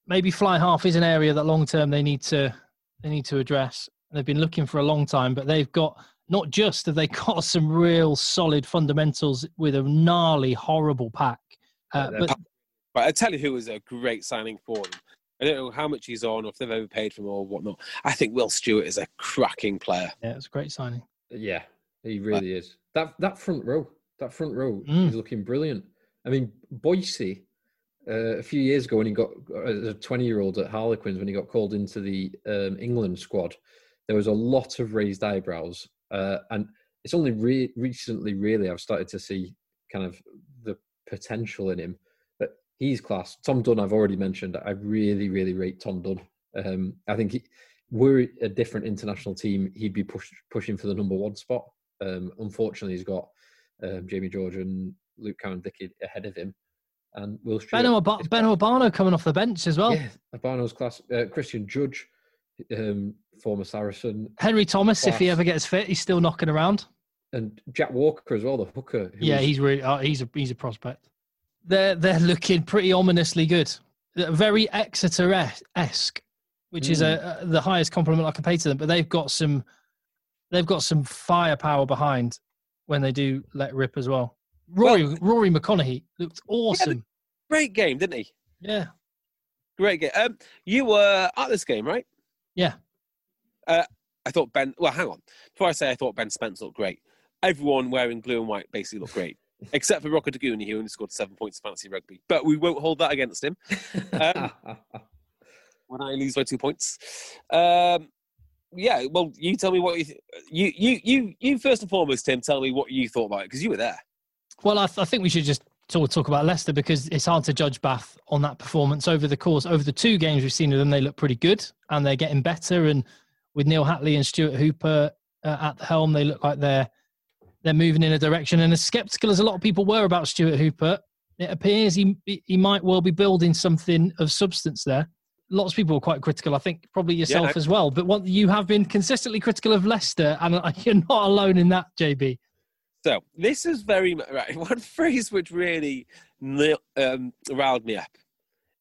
Maybe fly half is an area that long term they need to they need to address. They've been looking for a long time, but they've got not just have they got some real solid fundamentals with a gnarly, horrible pack, uh, Yeah, but But I tell you, who was a great signing for them. I don't know how much he's on, or if they've ever paid for him or whatnot. I think Will Stuart is a cracking player. yeah, it's a great signing. yeah he really is that that front row that front row Mm. is looking brilliant i mean boise uh, a few years ago when he got as a 20 year old at harlequins when he got called into the um, england squad there was a lot of raised eyebrows. Uh, and it's only re- recently really i've started to see kind of the potential in him. But he's class. Tom dunn i've already mentioned i really really rate tom dunn. Um, i think he, were a different international team he'd be push, pushing for the number one spot. Um, unfortunately he's got um, jamie george and luke Cowan-Dickie ahead of him and will Stuart Ab- is- Obano coming off the bench as well. yeah, Obano's class. Uh, Christian Judge, um, former Saracen, Henry Thomas, if he ever gets fit, he's still knocking around. and Jack Walker as well, the hooker. Yeah, was- he's really uh, he's a he's a prospect. They're they're looking pretty ominously good. They're Very Exeter esque, which is a, a, the highest compliment I can pay to them. But they've got some they've got some firepower behind when they do let rip as well. Rory Rory McConnochie looked awesome. Great game, didn't he? Yeah, Great game. Um, you were at this game, right? yeah. I thought Ben. Well, hang on. Before I say I thought Ben Spence looked great, everyone wearing blue and white basically looked great, except for Rokoduguni, who only scored seven points in fantasy rugby. But we won't hold that against him Um, when I lose by two points. Um, yeah, well, you tell me what you, th- you you you you first and foremost, Tim. Tell me what you thought about it because you were there. Well, I, th- I think we should just sort of talk about Leicester because it's hard to judge Bath on that performance over the course over the two games we've seen of them. They look pretty good and they're getting better. And with Neil Hatley and Stuart Hooper uh, at the helm, they look like they're they're moving in a direction. And as skeptical as a lot of people were about Stuart Hooper, it appears he he might well be building something of substance there. Lots of people were quite critical. I think probably yourself I- as well. But what you have been consistently critical of Leicester, and you're not alone in that, JB. So this is very right. One phrase which really um, riled me up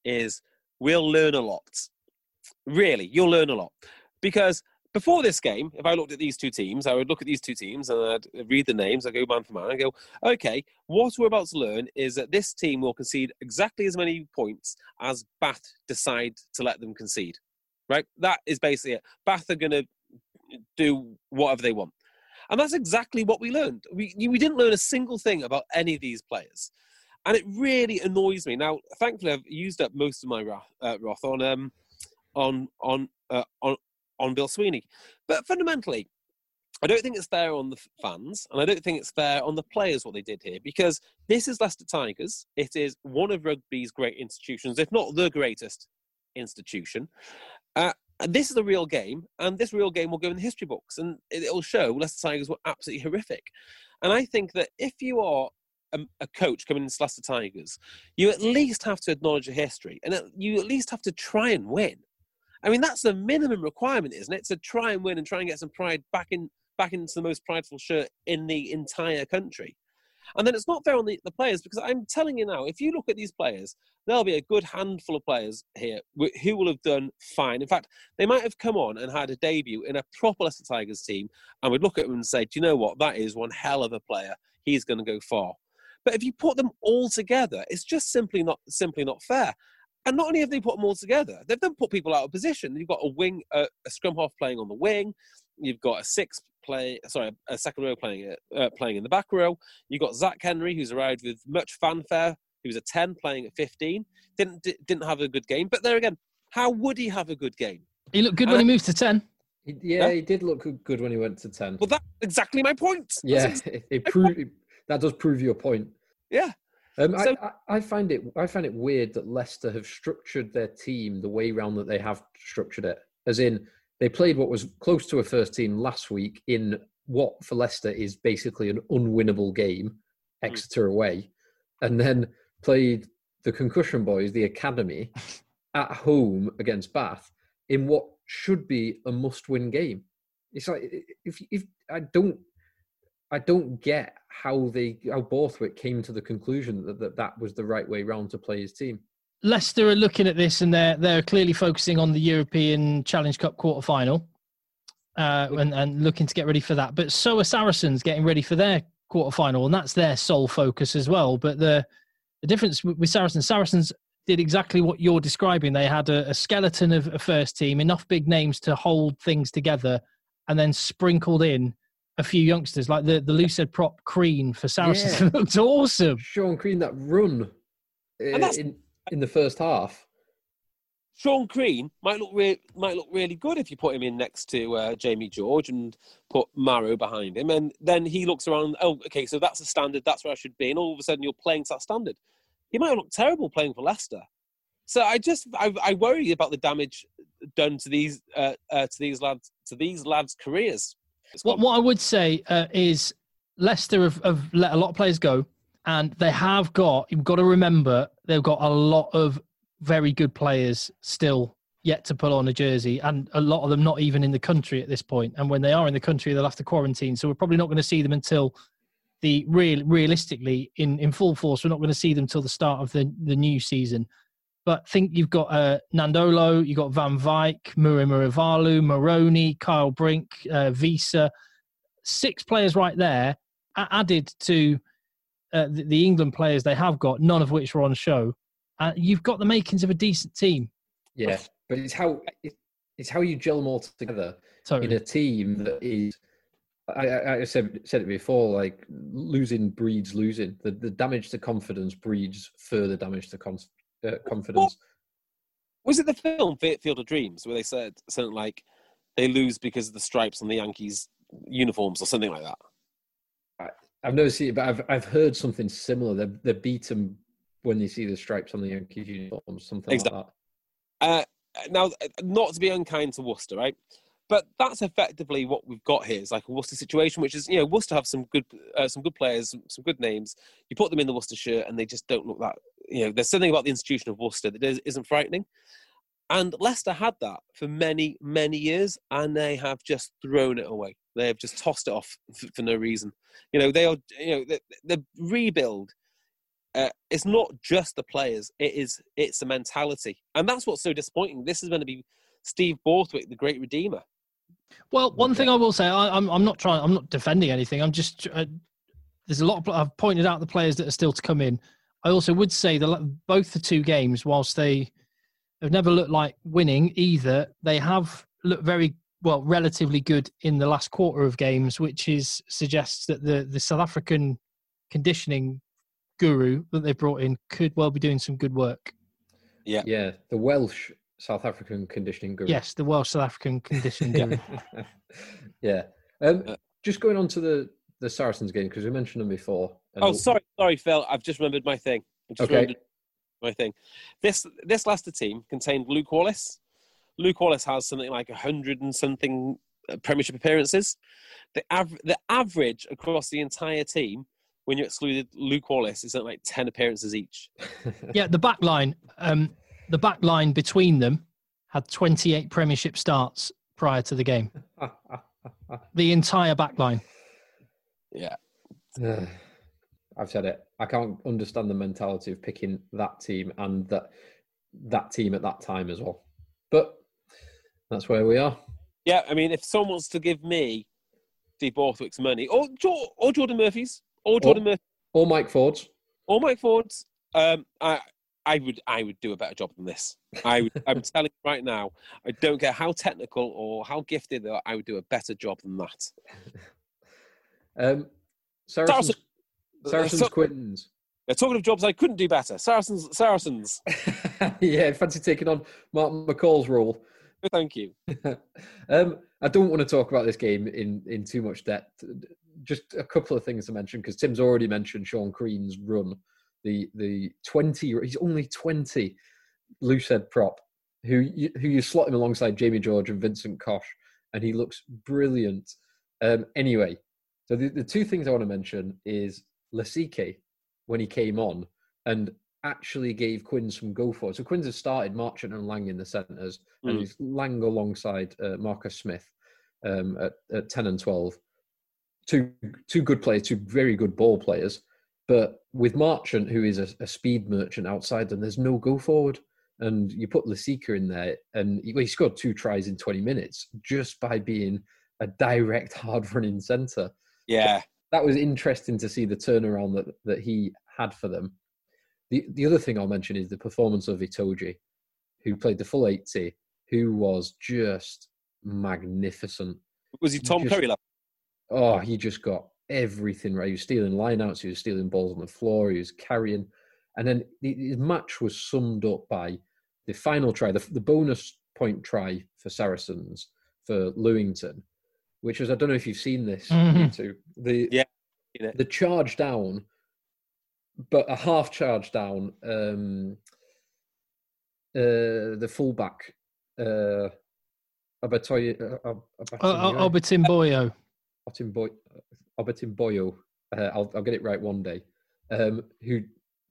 is "we'll learn a lot." Really, you'll learn a lot because before this game, if I looked at these two teams, I would look at these two teams and I'd read the names. I go man for man. I go, okay, what we're about to learn is that this team will concede exactly as many points as Bath decide to let them concede. Right? That is basically it. Bath are going to do whatever they want. And that's exactly what we learned. We, we didn't learn a single thing about any of these players. and it really annoys me. Now, thankfully, I've used up most of my wrath, uh, wrath on um on on uh, on on Bill Sweeney, but fundamentally, I don't think it's fair on the fans, and I don't think it's fair on the players what they did here because this is Leicester Tigers. It is one of rugby's great institutions, if not the greatest institution. Uh, and this is a real game, and this real game will go in the history books, and it will show Leicester Tigers were absolutely horrific. And I think that if you are a, a, coach coming into Leicester Tigers, you at least have to acknowledge the history, and you at least have to try and win. I mean, that's the minimum requirement, isn't it? To try and win and try and get some pride back in back into the most prideful shirt in the entire country. And then it's not fair on the, the players because I'm telling you now, if you look at these players, there'll be a good handful of players here who will have done fine. In fact, they might have come on and had a debut in a proper Leicester Tigers team and would look at them and say, Do you know what? That is one hell of a player. He's going to go far. But if you put them all together, it's just simply not simply not fair. And not only have they put them all together, they've then put people out of position. You've got a wing, a, a scrum half playing on the wing. You've got a six play, sorry, a second row playing uh, playing in the back row. You've got Zack Henry, who's arrived with much fanfare. He was a 10 playing at 15. Didn't didn't have a good game. But there again, how would he have a good game? He looked good and when he moved to 10. He, yeah, he did look good when he went to 10. Well, that's exactly my point. Yeah, exactly it, it that does prove your point. Yeah. Um, so, I, I, find it I find it weird that Leicester have structured their team the way round that they have structured it. As in, they played what was close to a first team last week in what for Leicester is basically an unwinnable game, hmm. Exeter away, and then played the Concussion Boys, the academy, at home against Bath in what should be a must-win game. It's like if if I don't I don't get how they how Borthwick came to the conclusion that that, that was the right way round to play his team. Leicester are looking at this and they're they're clearly focusing on the European Challenge Cup quarter final, uh, and and looking to get ready for that. But so are Saracens getting ready for their quarter final, and that's their sole focus as well. But the the difference with Saracens, Saracens did exactly what you're describing. They had a, a skeleton of a first team, enough big names to hold things together, and then sprinkled in a few youngsters like the the loose head prop Crean for Saracens yeah. looked awesome. Sean Crean that run uh, in in the first half. Sean Crean might look re- might look really good if you put him in next to uh, Jamie George and put Maro behind him, and then he looks around. Oh, okay, so that's the standard. That's where I should be, and all of a sudden you're playing to that standard. He might look terrible playing for Leicester. So I just I, I worry about the damage done to these uh, uh, to these lads to these lads' careers. What, what I would say uh, is Leicester have, have, let a lot of players go, and they have got. You've got to remember they've got a lot of very good players still yet to put on a jersey, and a lot of them not even in the country at this point. And when they are in the country, they'll have to quarantine. So we're probably not going to see them until the real, realistically in in full force. We're not going to see them till the start of the the new season. But think you've got uh, Nadolo, you've got Van Wyk, Muri Muravalu, Moroni, Kyle Brink, uh, Wiese. Six players right there added to uh, the, the, England players they have got, none of which were on show. Uh, you've got the makings of a decent team. Yeah, but it's how it's how you gel them all together totally. in a team that is. I, I said said it before. Like losing breeds losing. The the damage to confidence breeds further damage to con- uh, confidence. What? Was it the film Field of Dreams where they said something like they lose because of the stripes on the Yankees uniforms or something like that? I, have never seen it, but I've I've heard something similar. They're they're beaten when they see the stripes on the Yankees uniforms, something exactly. like that. Uh, now, not to be unkind to Worcester, right? But that's effectively what we've got here. It's like a Worcester situation, which is you know Worcester have some good uh, some good players, some good names. You put them in the Worcester shirt, and they just don't look that you know, there's something about the institution of Worcester that isn't frightening. And Leicester had that for many, many years, and they have just thrown it away. They have just tossed it off for, for no reason. You know, they are, you know, the, the rebuild. Uh, it's not just the players; it is it's the mentality, and that's what's so disappointing. This is going to be Steve Borthwick, the great redeemer. Well, one thing I will say, I, am I'm, I'm not trying, I'm not defending anything. I'm just uh, there's a lot of I've pointed out the players that are still to come in. I also would say that both the two games, whilst they have never looked like winning either, they have looked very well, relatively good in the last quarter of games, which is suggests that the the South African conditioning guru that they brought in could well be doing some good work. Yeah. Yeah, the Welsh South African conditioning guru. Yes, the Welsh South African conditioning guru. yeah. Um, just going on to the the Saracens game because we mentioned them before. Oh, sorry, sorry, Phil. I've just remembered my thing. I just Okay. Remembered my thing. This this Leicester team contained Luke Wallace. Luke Wallace has something like a hundred and something uh, Premiership appearances. The av- the average across the entire team, when you excluded Luke Wallace, is something like ten appearances each. yeah, the back line, um, the back line between them had 28 Premiership starts prior to the game. The entire back line. Yeah, Ugh. I've said it. I can't understand the mentality of picking that team and that that team at that time as well. But that's where we are. yeah. I mean, if someone wants to give me Steve Borthwick's money, or or Geordan Murphy's, or Geordan Murphy, Or Mike Ford's. or Mike Ford's, um, I I would I would do a better job than this. I would, I'm telling you right now, I don't care how technical or how gifted they are, I would do a better job than that. Um, Saracens. Saracen- Saracens So- Quintons. They're talking of jobs I couldn't do better. Saracens, Saracens. yeah, fancy taking on Martin McCall's role. Thank you. um, I don't want to talk about this game in, in too much depth. Just a couple of things to mention because Tim's already mentioned Sean Crean's run. The the twenty, he's only twenty, loose head prop, who you, who you slot him alongside Jamie George and Vincent Koch, and he looks brilliant. Um, anyway, so the, the two things I want to mention is Lasike when he came on and actually gave Quinn some go for it. So Quins has started Marchant and Lang in the centres, and Mm. he's Lang alongside uh, Marcus Smith um, at, at 10 and 12. Two, two good players, two very good ball players. But with Marchant, who is a, a speed merchant outside them, there's no go forward. And you put Lasike in there, and he, well, he scored two tries in 20 minutes just by being a direct, hard running centre Yeah. That was interesting to see the turnaround that, that he had for them. The the other thing I'll mention is the performance of Itoje, who played the full 80, who was just magnificent. Was he Tom Just- Curry? level? Oh, he just got everything right. He was stealing lineouts, he was stealing balls on the floor, he was carrying. And then his match was summed up by the final try, the, the bonus point try for Saracens for Lewington, which was, I don't know if you've seen this, you Mhm. two. The, Yeah, seen it. the charge down, but a half charge down, um, uh, the fullback, uh, Abatoye, uh, Ab- Abatinyo- Obertin Boyo. Obatimboyo, uh, I'll, I'll get it right one day, um, who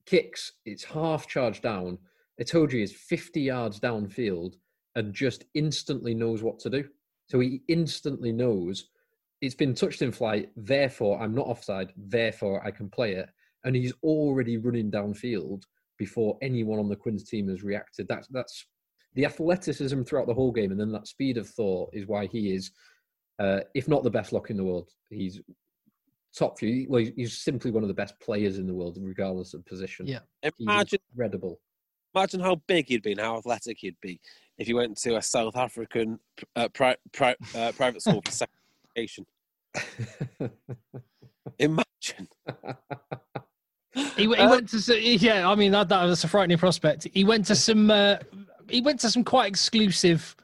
kicks, it's half charge down. Itoje is 50 yards downfield and just instantly knows what to do. So he instantly knows it's been touched in flight, therefore I'm not offside, therefore I can play it. And he's already running downfield before anyone on the Quins team has reacted. That's that's the athleticism throughout the whole game, and then that speed of thought is why he is uh, if not the best lock in the world, he's top few. Well, he's simply one of the best players in the world, regardless of position. Yeah. He's Imagine, incredible. Imagine how big he'd be and how athletic he'd be if he went to a South African uh, pri- pri- uh, private school for second education. Imagine. He, he Uh, went to s- yeah. I mean that that was a frightening prospect. He went to some uh, he went to some quite exclusive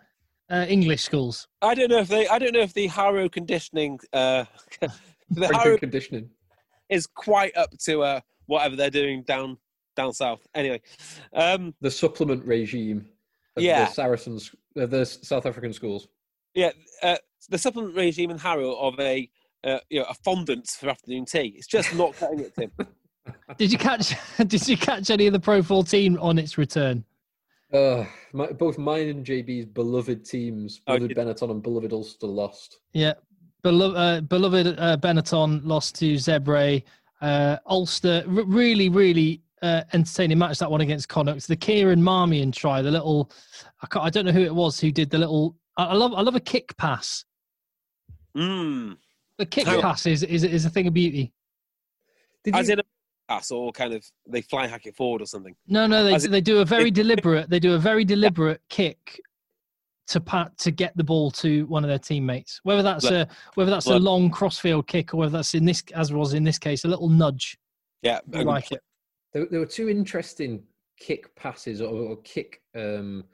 uh, English schools. I don't know if they. I don't know if the Harrow conditioning. Uh, the Harrow conditioning. is quite up to uh, whatever they're doing down down south. Anyway, um, The supplement regime of Yeah. the Saracens, uh, the South African schools. yeah, uh, the supplement regime in Harrow of a uh, you know a fondant for afternoon tea. It's just not cutting it, Tim. Did you catch? did you catch any of the Pro 14 on its return? Uh, my, both mine and JB's beloved teams, Oh, beloved did- Benetton and beloved Ulster, lost. Yeah, beloved, uh, beloved uh, Benetton lost to Zebre. Uh, Ulster, r- really, really uh, entertaining match that one against Connacht. The Kieran Marmion try, the little, I, can't, I don't know who it was who did the little. I, I love, I love a kick pass. Mm. The kick How- pass is, is is a thing of beauty. Did As you, in a pass or kind of they fly hack it forward or something. No, no, they As it- they do a very deliberate. They do a very deliberate kick to pat to get the ball to one of their teammates. Whether that's Look- a whether that's a long crossfield kick or whether that's in this as was in this case a little nudge. Yeah, I like it. There, there were two interesting kick passes or, or kick um,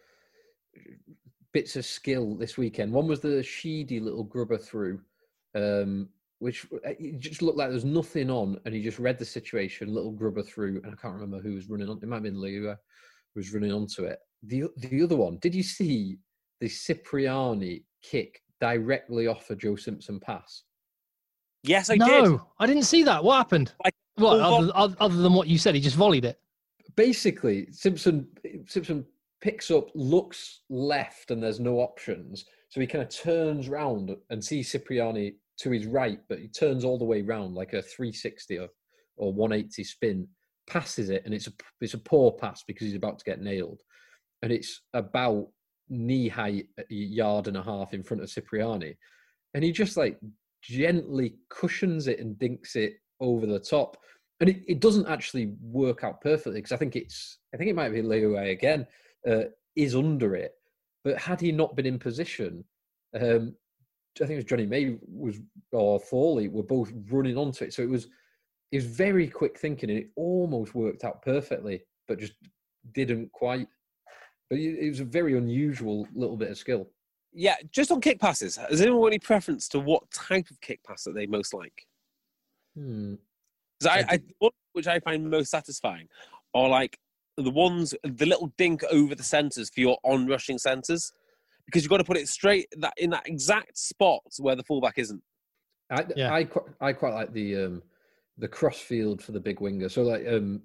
bits of skill this weekend. One was the Sheedy little grubber through, um, which uh, it just looked like there was nothing on, and he just read the situation, little grubber through, and I can't remember who was running on. It might have been Lua who was running onto it. The the other one, did you see the Cipriani kick directly off a Joe Simpson pass? Yes, I no, did. I didn't see that. What happened? Like, What full other, other other than what you said? He just volleyed it. basically Simpson Simpson picks up, looks left, and there's no options. So he kind of turns round and sees Cipriani to his right, but he turns all the way round like a 360 or, or 180 spin, passes it, and it's a it's a poor pass because he's about to get nailed, and it's about knee height, a yard and a half in front of Cipriani, and he just like gently cushions it and dinks it over the top and it, it doesn't actually work out perfectly because I think it's I think it might be Leo again uh, is under it, but had he not been in position, um, I think it was Jonny May was or Thorley were both running onto it, so it was it was very quick thinking and it almost worked out perfectly, but just didn't quite. But it was a very unusual little bit of skill. Yeah, just on kick passes. Has anyone got any preference to what type of kick pass that they most like? Hmm. 'Cause I, I I, one which I find most satisfying are like the ones, the little dink over the centres for your on rushing centres, because you've got to put it straight that in that exact spot where the fullback isn't. I Yeah. I quite I quite like the um the crossfield for the big winger. So like um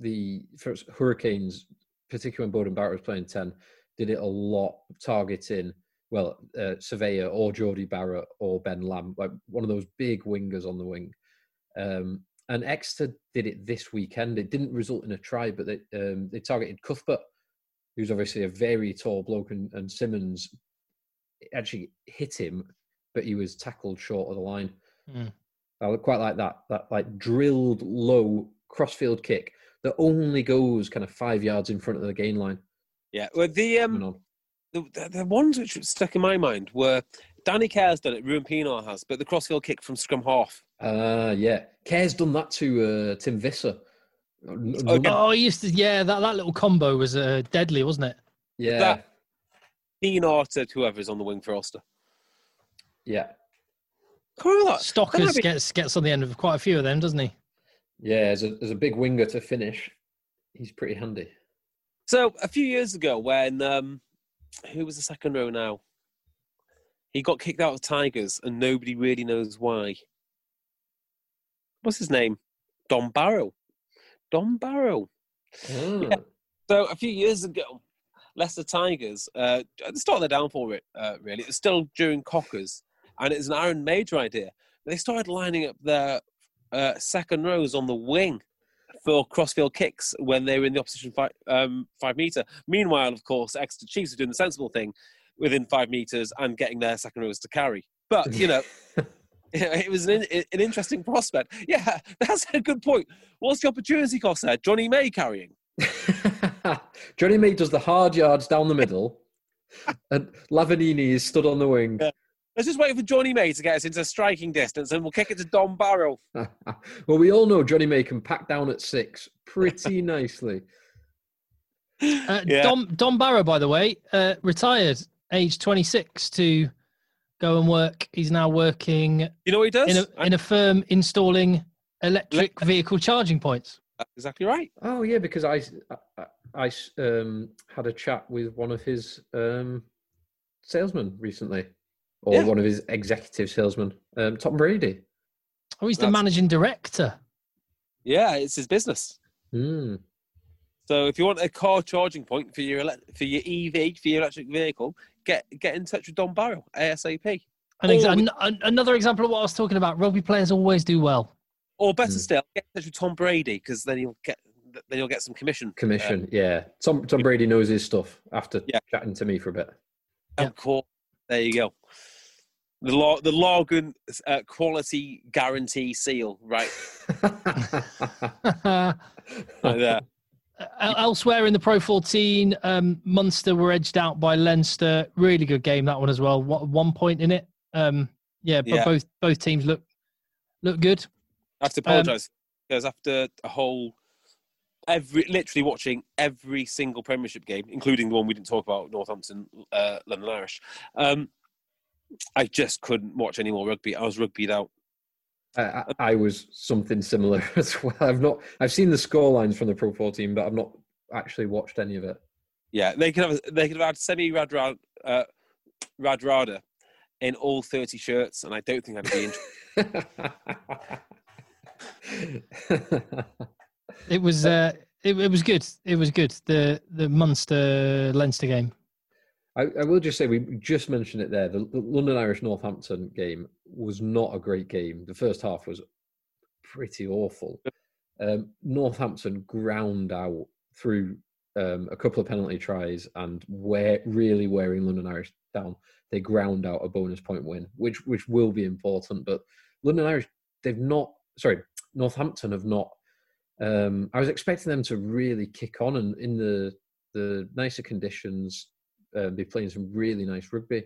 the first Hurricanes, particularly when Beauden Barrett was playing ten, did it a lot targeting well uh, Savea or Jordie Barrett or Ben Lam, like one of those big wingers on the wing. Um, and Exeter did it this weekend. It didn't result in a try, but they um, they targeted Cuthbert, who's obviously a very tall bloke, and, and Simmonds actually hit him, but he was tackled short of the line. Mm. I quite like that that like drilled low crossfield kick that only goes kind of five yards in front of the gain line. Yeah, well, the um. The, the, the ones which stuck in my mind were Danny Care's done it, Ruan Pienaar has, but the crossfield kick from scrum half. Ah, yeah. Care's done that to uh, Tim Visser. N- n- Okay. Oh, he used to. Yeah, that, that little combo was uh, deadly, wasn't it? Yeah, That- Pienaar to whoever's on the wing for Ulster. yeah, Can't remember that. That Stockers be- gets gets on the end of quite a few of them, doesn't he? yeah. As a as a big winger to finish, he's pretty handy. So a few years ago, when um, who was the second row now? He got kicked out of Tigers, and nobody really knows why. What's his name? Dom Barrow. Dom Barrow. Ah, So a few years ago, Leicester Tigers, uh, at the start of the downfall, re- uh, really, It's still during Cockers, and it's an Aaron Mauger idea. They started lining up their uh, second rows on the wing for crossfield kicks when they were in the opposition five, um, five metre. Meanwhile, of course, Exeter Chiefs are doing the sensible thing within five metres and getting their second rows to carry. But, you know, it was an, an interesting prospect. Yeah, that's a good point. What's the opportunity cost there? Jonny May carrying? Jonny May does the hard yards down the middle, and Lavanini is stood on the wing. Yeah. Let's just wait for Jonny May to get us into striking distance and we'll kick it to Dom Barrow. well, we all know Jonny May can pack down at six pretty nicely. Uh, Yeah. Dom Don Barrow, by the way, uh, retired, age 26, to go and work. He's now working You know what he does? in a in a firm installing electric vehicle charging points. That's exactly right. Oh yeah, because I I, I um, had a chat with one of his um, salesmen recently, or Yeah. one of his executive salesmen, um, Tom Brady. Oh, he's the That's- managing director. Yeah, it's his business. Hmm. So if you want a car charging point for your ele- for your EV for your electric vehicle, get get in touch with Dom Barrow ASAP. An exa- Oh, an, an- another example of what I was talking about. Rugby players always do well. Or better Hmm. still, get in touch with Tom Brady because then you'll get then you'll get some commission. Commission, yeah. Tom Tom Brady knows his stuff after Yeah. chatting to me for a bit. Of course. There you go. The law, the Logan uh, quality guarantee seal, right? Right there. elsewhere in the Pro 14, um, Munster were edged out by Leinster. Really good game that one as well. What, one point in it. Um, yeah, but Yeah. both both teams look look good. I have to Um, apologise because after a whole every literally watching every single Premiership game, including the one we didn't talk about, Northampton, uh, London Irish. Um, I just couldn't watch any more rugby. I was rugbyed out. I, I, I was something similar as well. I've not. I've seen the score lines from the Pro 14, but I've not actually watched any of it. Yeah, they could have they could have had semi Radra, uh, Radradra in all thirty shirts, and I don't think I'd be interested. It was uh, it, it was good. It was good. The the Munster Leinster game. I, I will just say we just mentioned it there. The, the London Irish Northampton game was not a great game. The first half was pretty awful. Um, Northampton ground out through um, a couple of penalty tries and really wearing London Irish down. They ground out a bonus point win, which which will be important. But London Irish, they've not. Sorry, Northampton have not. Um, I was expecting them to really kick on and in the the nicer conditions, uh, be playing some really nice rugby.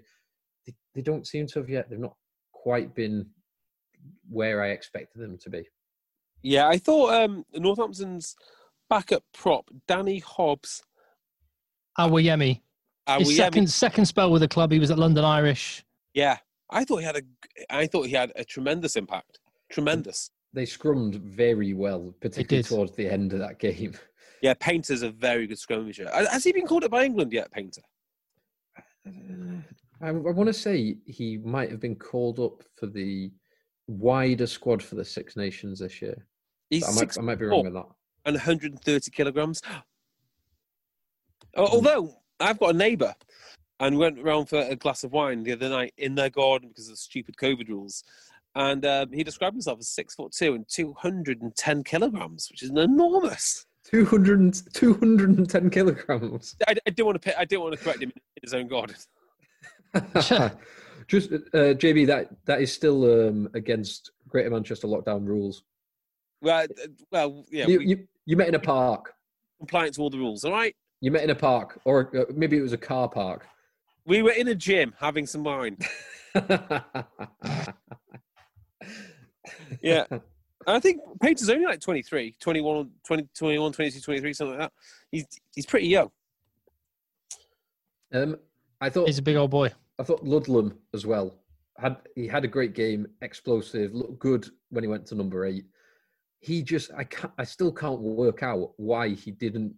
They, they don't seem to have yet. They've not quite been where I expected them to be. Yeah, I thought um, Northampton's backup prop, Danny Hobbs. Awoyemi. His second second spell with the club, he was at London Irish. Yeah, I thought he had a. I thought he had a tremendous impact. Tremendous. They scrummed very well, particularly towards the end of that game. Yeah, Painter's a very good scrummager. Has he been called up by England yet, Painter? I, I want to say he might have been called up for the wider squad for the Six Nations this year. He's I might, I might be wrong with that. and 130 kilograms. Although I've got a neighbour and went around for a glass of wine the other night in their garden because of stupid COVID rules. And um, he described himself as six foot two and 210 kilograms, which is enormous. 200, 210 kilograms. I, I didn't want to. I didn't want to correct him in his own garden. Just uh, JB, that that is still um, against Greater Manchester lockdown rules. Well, uh, well, yeah, you, we, you you met in a park. compliant to all the rules. All right, You met in a park, or uh, maybe it was a car park. we were in a gym having some wine. Yeah. I think Painter's only like 23, 21, 20, 21, 22, 23, something like that. He's he's pretty young. um, I thought He's a big old boy. I thought Ludlam as well. Had he had a great game, explosive, looked good when he went to number eight. He just I can't I still can't work out why he didn't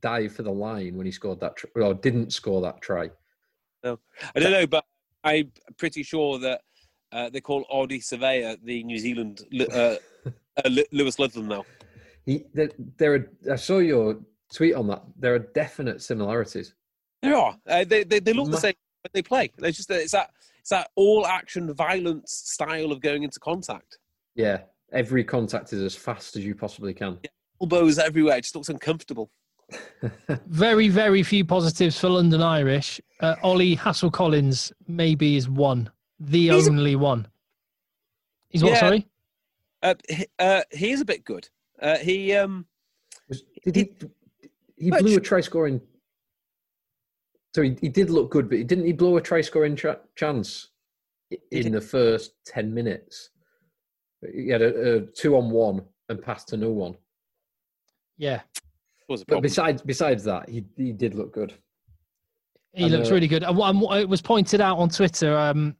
dive for the line when he scored that tr- or didn't score that try. No, I don't know, but I'm pretty sure that uh, they call Ardie Savea the New Zealand uh, uh, Lewis Ludlam now. He there, there are, I saw your tweet on that. There are definite similarities. There are. Uh, they, they they look the same, but they play. They just it's that it's that all action violence style of going into contact. Yeah, every contact is as fast as you possibly can. Elbows everywhere. It just looks uncomfortable. Very, very few positives for London Irish. Uh, Ollie Hassell Collins maybe is one, the He's a- only one. He's what? Yeah. Sorry. Uh, he, uh, he is a bit good. Uh, he um Did he? He But blew sh- a try scoring. So he, he did look good, but he didn't he blow a try scoring tra- chance in the first ten minutes? He had a, a two on one and passed to no one. Yeah, was a But besides besides that, he he did look good. he And, looks uh, really good. And what- and It was pointed out on Twitter. Um,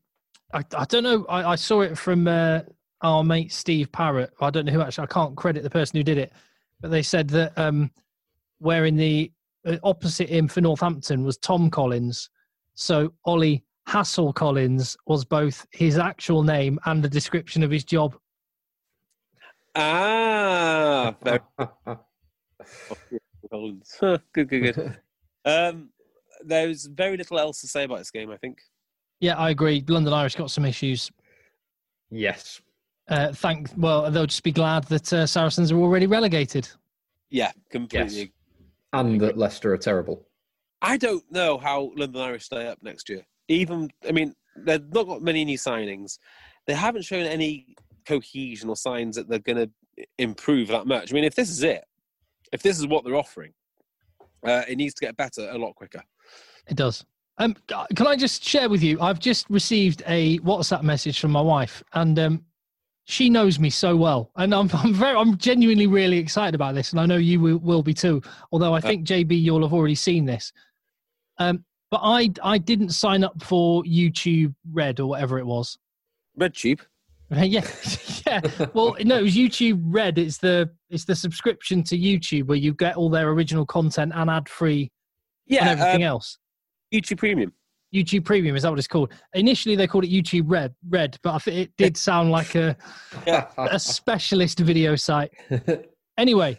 I, I don't know. I, I saw it from uh, our mate Steve Parrott. I don't know who actually. I can't credit the person who did it, but they said that um, wearing the uh, opposite him for Northampton was Tom Collins. So Ollie Hassell Collins was both his actual name and a description of his job. Ah, very Collins. good, good, good. Um, there's very little else to say about this game. I think. Yeah, I agree. London Irish got some issues. yes. Uh, thank. Well, they'll just be glad that uh, Saracens are already relegated. Yeah, completely. Yes. And that Leicester are terrible. I don't know how London Irish stay up next year. Even, I mean, they've not got many new signings. They haven't shown any cohesion or signs that they're going to improve that much. I mean, if this is it, if this is what they're offering, uh, it needs to get better a lot quicker. It does. Um, can I just share with you? I've just received a WhatsApp message from my wife, and um, she knows me so well, and I'm I'm very I'm genuinely really excited about this, and I know you will, will be too. Although I think JB, you'll have already seen this. Um, but I I didn't sign up for YouTube Red or whatever it was. Red cheap. yeah, yeah. Well, no, it was YouTube Red. It's the it's the subscription to YouTube where you get all their original content and ad free Yeah, and everything um, else. YouTube Premium. YouTube Premium is that what it's called? Initially, they called it YouTube Red, Red, but I think it did sound like a a specialist video site. Anyway,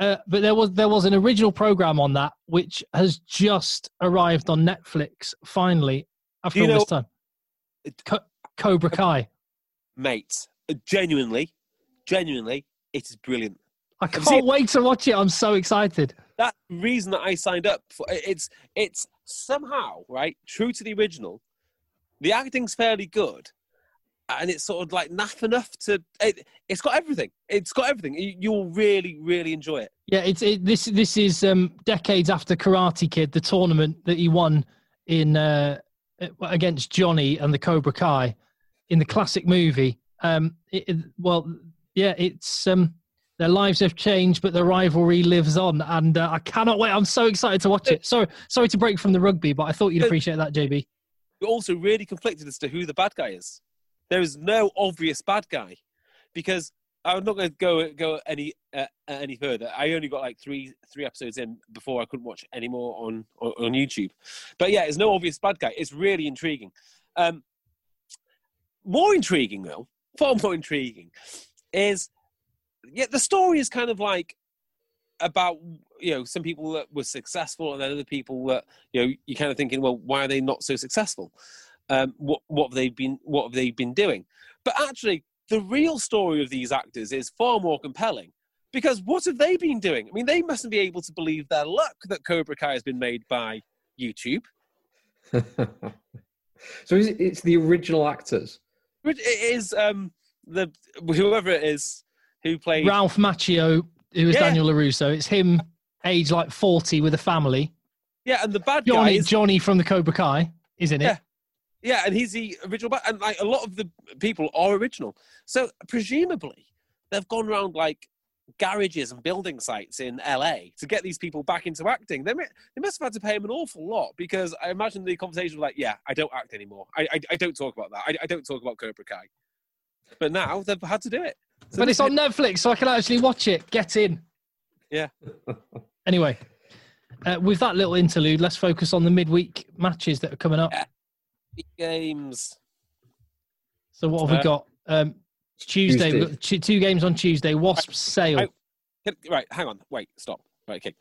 uh, but there was there was an original program on that which has just arrived on Netflix finally after all this time. Co- Cobra Kai. Mate, uh, genuinely, genuinely, it is brilliant. I can't wait to watch it. I'm so excited. That reason that I signed up for it's it's somehow right true to the original. The acting's fairly good, and it's sort of like naff enough to. It, it's got everything. It's got everything. You, you'll really, really enjoy it. Yeah, it's it, this. This is um, decades after Karate Kid, the tournament that he won in uh, against Johnny and the Cobra Kai in the classic movie. Um, it- well, yeah, it's um, their lives have changed, but the rivalry lives on, and uh, I cannot wait. I'm so excited to watch it. Sorry, sorry to break from the rugby, but I thought you'd appreciate that, JB. You're also really conflicted as to who the bad guy is. There is no obvious bad guy, because I'm not going to go go any uh, any further. I only got like three three episodes in before I couldn't watch any more on, on on YouTube. But yeah, there's no obvious bad guy. It's really intriguing. Um, more intriguing though, far more intriguing, is yeah the story is kind of like about you know some people that were successful and then other people that you know you're kind of thinking well why are they not so successful? Um what what have they been what have they been doing? But actually the real story of these actors is far more compelling because what have they been doing? I mean they mustn't be able to believe their luck that cobra kai has been made by youtube. So is it, it's the original actors. It is um the whoever it is who played Ralph Macchio, who is Yeah. Daniel Larusso. It's him, age like 40, with a family. yeah and the bad guy Johnny, is Johnny from the Cobra Kai is in it. Yeah. Yeah, and he's the original, ba- and like a lot of the people are original. So presumably, they've gone around like garages and building sites in LA to get these people back into acting. They mi- they must have had to pay him an awful lot because I imagine the conversation was like, "Yeah, I don't act anymore. I I, I don't talk about that. I, I don't talk about Cobra Kai." But now they've had to do it. So but it's on Netflix, so I can actually watch it. Get in. Yeah. Anyway, uh, with that little interlude, let's focus on the midweek matches that are coming up. games. So what have we Uh, got? Um, Tuesday, we've got two two games on Tuesday. Wasps Sale. I- Can- Right, hang on, wait, stop. Right, okay.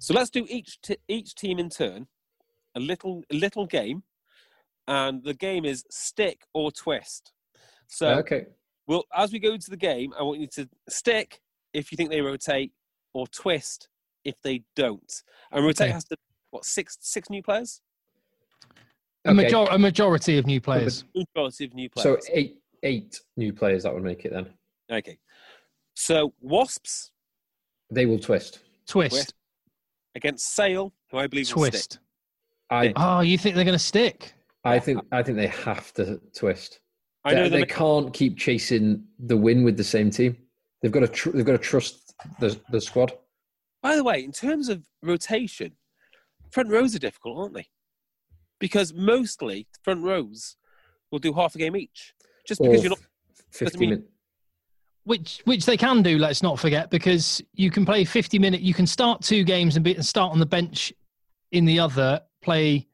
So let's do each t- each team in turn, a little a little game, and the game is stick or twist. So okay. we'll as we go into the game, I want you to stick if you think they rotate, or twist if they don't. And rotate Okay. has to what six six new players, a, Okay. major- a majority of new players. majority of new players. So eight eight new players that would make it then. okay. So wasps They will twist. Twist. twist. against Sale, who I believe will stick. Twist. I Oh, you think they're going to stick? I think I think they have to twist. I know they, they they can't keep chasing the win with the same team. They've got to tr- they've got to trust the the squad. By the way, in terms of rotation, front rows are difficult, aren't they? Because mostly front rows will do half a game each. Just because Or you're not. fifty mean- minutes. Which which they can do. Let's not forget because you can play 50 minute. You can start two games and, be, and start on the bench in the other. Play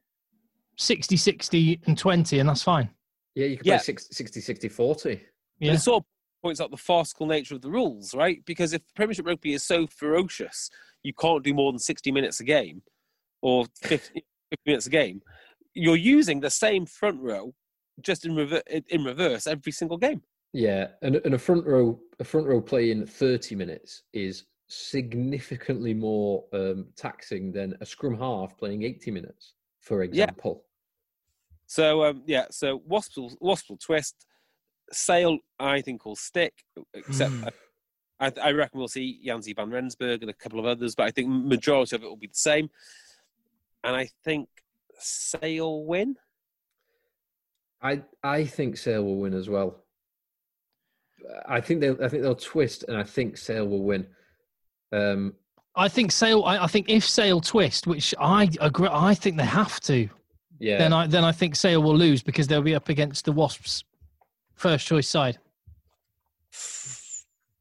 60, 60, and 20, and that's fine. Yeah, you can Yeah. play 60, 60, 60, 40. Yeah. Yeah. It sort of points out the farcical nature of the rules, right? Because if Premiership Rugby is so ferocious, you can't do more than 60 minutes a game or 50, 50 minutes a game, you're using the same front row just in, rever- in reverse every single game. Yeah, and, and a front row a front row playing thirty minutes is significantly more um, taxing than a scrum half playing eighty minutes, for example. So um, yeah, so Wasp will, Wasp will twist. Sale, I think, will stick. Except Hmm. I, I reckon we'll see Janse van Rensburg and a couple of others, but I think majority of it will be the same. And I think Sale win. I I think Sale will win as well. I think they I think they'll twist, and I think Sale will win. Um, I think Sale. I, I think if Sale twist, which I agree, I think they have to. Yeah, Then I then I think Sale will lose because they'll be up against the Wasps' first choice side.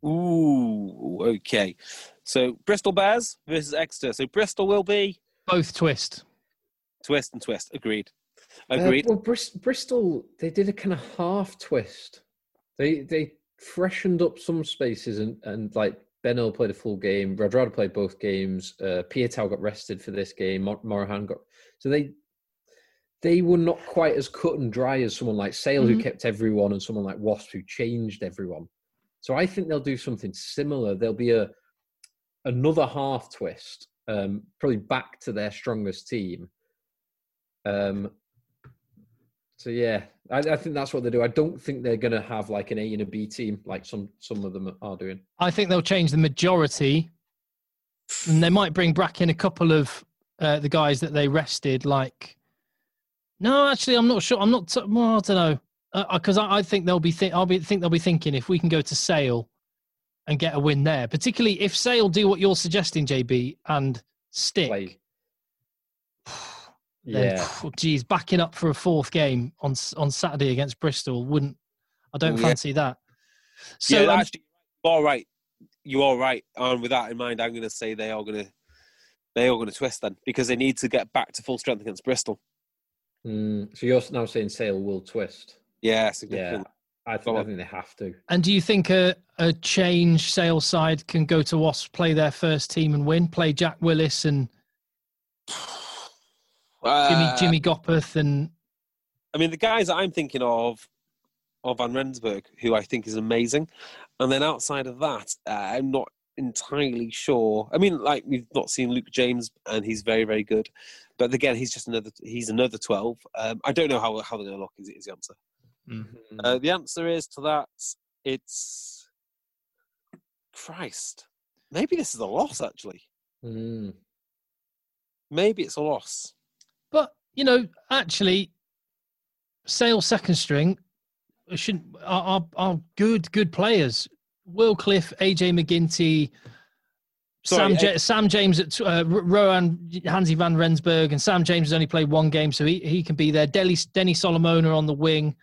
Ooh, okay. So Bristol Bears versus Exeter. So Bristol will be Both twist. twist and twist. Agreed. Uh, Agreed. well, Bris- Bristol they did a kind of half twist. They they freshened up some spaces and and like Benno played a full game. Radradra played both games. Uh, Piutau got rested for this game. Mor- Morahan got so they they were not quite as cut and dry as someone like Sale who Mhm. kept everyone and someone like Wasp who changed everyone. So I think they'll do something similar. There'll be a another half twist, um, probably back to their strongest team. Um, so yeah, I, I think that's what they do. I don't think they're going to have like an A and a B team like some some of them are doing. I think they'll change the majority, and they might bring back in a couple of uh, the guys that they rested. Like, no, actually, I'm not sure. I'm not. T- well, I don't know because I, I think they'll be. Th- I'll be think they'll be thinking if we can go to Sale and get a win there, particularly if Sale do what you're suggesting, JB, and stick. Play. then, Yeah, geez, backing up for a fourth game on on Saturday against Bristol wouldn't. I don't yeah. fancy that. So yeah, um, actually, are right. You are right. And with that in mind, I'm going to say they are going to they are going to twist then because they need to get back to full strength against Bristol. Mm, so you're now saying Sale will twist. Yeah, Yeah. I think I think they have to. And do you think a, a change sales side can go to Wasps, play their first team and win? Play Jack Willis and Jimmy Uh, Jimmy Gopperth and I mean, the guys that I'm thinking of are Van Rensburg, who I think is amazing, and then outside of that, uh, I'm not entirely sure. I mean, like we've not seen Luke James, and he's very, very good, but again, he's just another. He's another twelve. Um, I don't know how how they're going to lock. Is, is the answer? Uh, the answer is to that. It's Christ. Maybe this is a loss. Actually, Mm. maybe it's a loss. but you know, actually Sale second string should are, are, are good good players. Will Cliff, AJ MacGinty, Sorry, Sam, A- ja- Sam James at uh, R- Rohan Janse van Rensburg, and Sam James has only played one game, so he, he can be there. Denny, Denny Solomona on the wing.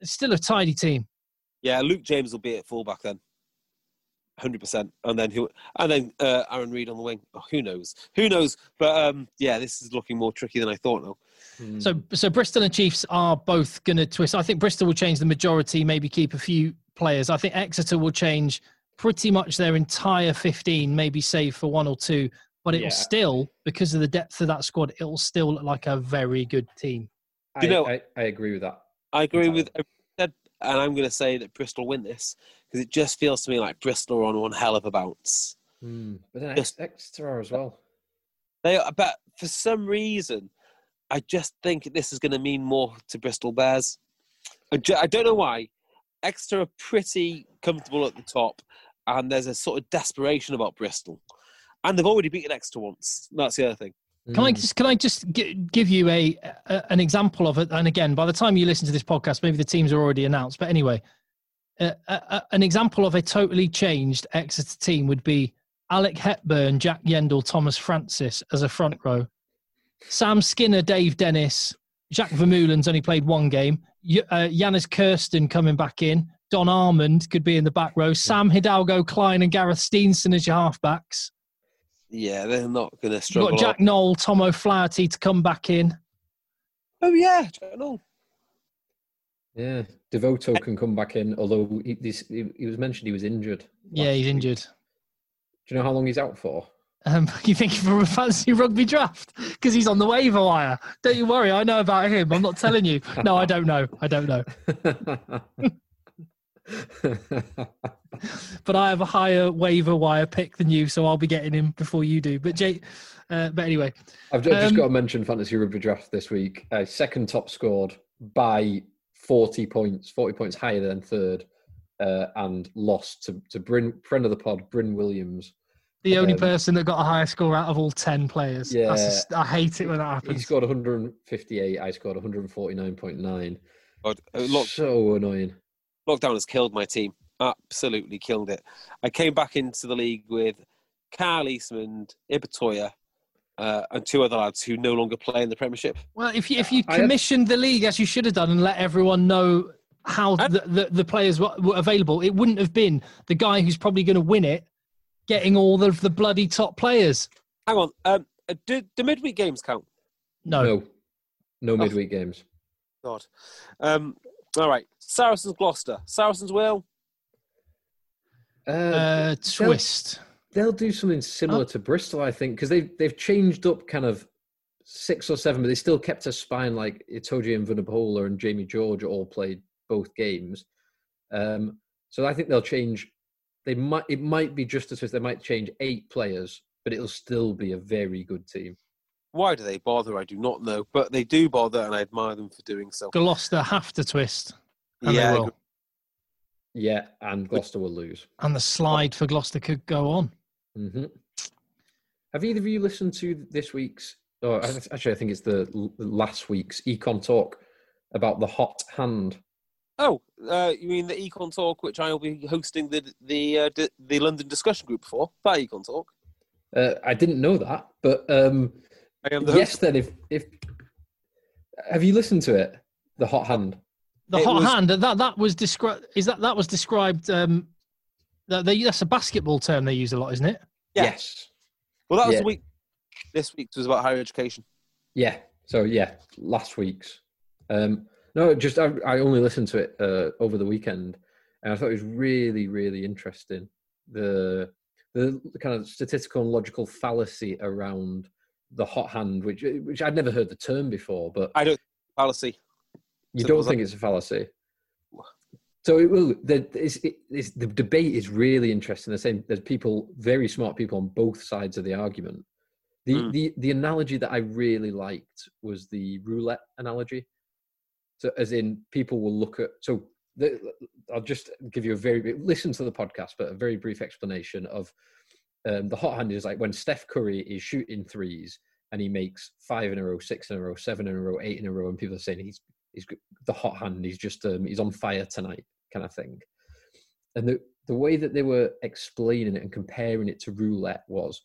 It's still a tidy team. Yeah, Luke James will be at fullback then, hundred percent, and then who? And then uh, Arron Reed on the wing. Oh, who knows? Who knows? But um, yeah, this is looking more tricky than I thought. Now, Mm. So, so Bristol and Chiefs are both going to twist. I think Bristol will change the majority, maybe keep a few players. I think Exeter will change pretty much their entire 15, maybe save for one or two. But it'll Yeah. still, because of the depth of that squad, it'll still look like a very good team. I, you know- I, I agree with that. I agree Entirely. with everything and I'm going to say that Bristol win this because it just feels to me like Bristol are on one hell of a bounce. Mm. But then Just- Ex- Exeter as well. They, are, but for some reason, I just think this is going to mean more to Bristol Bears. I, ju- I don't know why. Exeter are pretty comfortable at the top, and there's a sort of desperation about Bristol, and they've already beaten Exeter once. That's the other thing. Can I just can I just gi- give you a, a an example of it? And again, by the time you listen to this podcast, maybe the teams are already announced. But anyway, uh, uh, an example of a totally changed Exeter team would be Alec Hepburn, Jack Yeandle, Thomas Francis as a front row, Sam Skinner, Dave Dennis, Jack Vermeulen's only played one game, uh, Jannes Kirsten coming back in, Don Armand could be in the back row, Sam Hidalgo, Clyne, and Gareth Steenson as your halfbacks. Yeah, they're not going to You've struggle. got Jack Nowell, Tom O'Flaherty to come back in. Oh yeah, Jack Nowell. Yeah, Devoto can come back in, although he, this, he, he was mentioned he was injured. Yeah, he's week. injured. Do you know how long he's out for? Um, you think for a fancy rugby draft because he's on the waiver wire? Don't you worry, I know about him. I'm not telling you. No, I don't know. I don't know. But I have a higher waiver wire pick than you, so I'll be getting him before you do. But Jay, uh, but anyway, I've just Um, got to mention fantasy rugby draft this week. Uh, second top scored by 40 points, 40 points higher than third, uh, and lost to, to Bryn, friend of the pod, Bryn Williams. the only Um, person that got a higher score out of all ten players. Yeah. just- I hate it when that happens. He happens. scored 158, I scored 149.9. God, look, So annoying. Lockdown has killed my team. Absolutely killed it. I came back into the league with Carl Eastman, Ibitoye, uh, and two other lads who no longer play in the Premiership. Well, if you if you commissioned the league as you should have done and let everyone know how the, the, the players were, were available, it wouldn't have been the guy who's probably going to win it getting all of the bloody top players. Hang on. Um, uh, do, do midweek games count? No, No, no midweek games. God. Um, all right. Saracens Gloucester. Saracens will. Uh, uh, they'll- twist. They'll do something similar Oh. to Bristol, I think, because they've they've changed up kind of six or seven, but they still kept a spine like Itoje and Vunipola and Jamie George all played both games. Um, so I think they'll change. They might it might be just as if they might change eight players, but it'll still be a very good team. Why do they bother? I do not know, but they do bother, and I admire them for doing so. Gloucester have to twist, and yeah, they will. Yeah, and Gloucester will lose. And the slide for Gloucester could go on. hmm Have either of you listened to this week's? Or actually, I think it's the last week's Econ Talk about the hot hand. Oh, uh, you mean the Econ Talk, which I will be hosting the the uh, di- the London discussion group for? That Econ Talk. Uh, I didn't know that, but um, I am the yes. host. Then, if if have you listened to it, the hot hand? The It hot was- hand that that was described. Is that that was described? Um, that they, that's a basketball term they use a lot, isn't it? Yeah. Yes. Well, that was Yeah. the week. This week's was about higher education. Yeah. So yeah, last week's. Um, no, just I, I only listened to it uh, over the weekend, and I thought it was really, really interesting. The the kind of statistical and logical fallacy around the hot hand, which which I'd never heard the term before, but I don't fallacy. you don't think it's a fallacy. So it will. The, it's, it, it's, the debate is really interesting. The same. There's people, very smart people on both sides of the argument. The Mm. the the analogy that I really liked was the roulette analogy. So as in, people will look at. So the, I'll just give you a very listen to the podcast, but a very brief explanation of um, the hot hand is like when Steph Curry is shooting threes and he makes five in a row, six in a row, seven in a row, eight in a row, and people are saying he's he's the hot hand. He's just um, he's on fire tonight, kind of thing. And the the way that they were explaining it and comparing it to roulette was,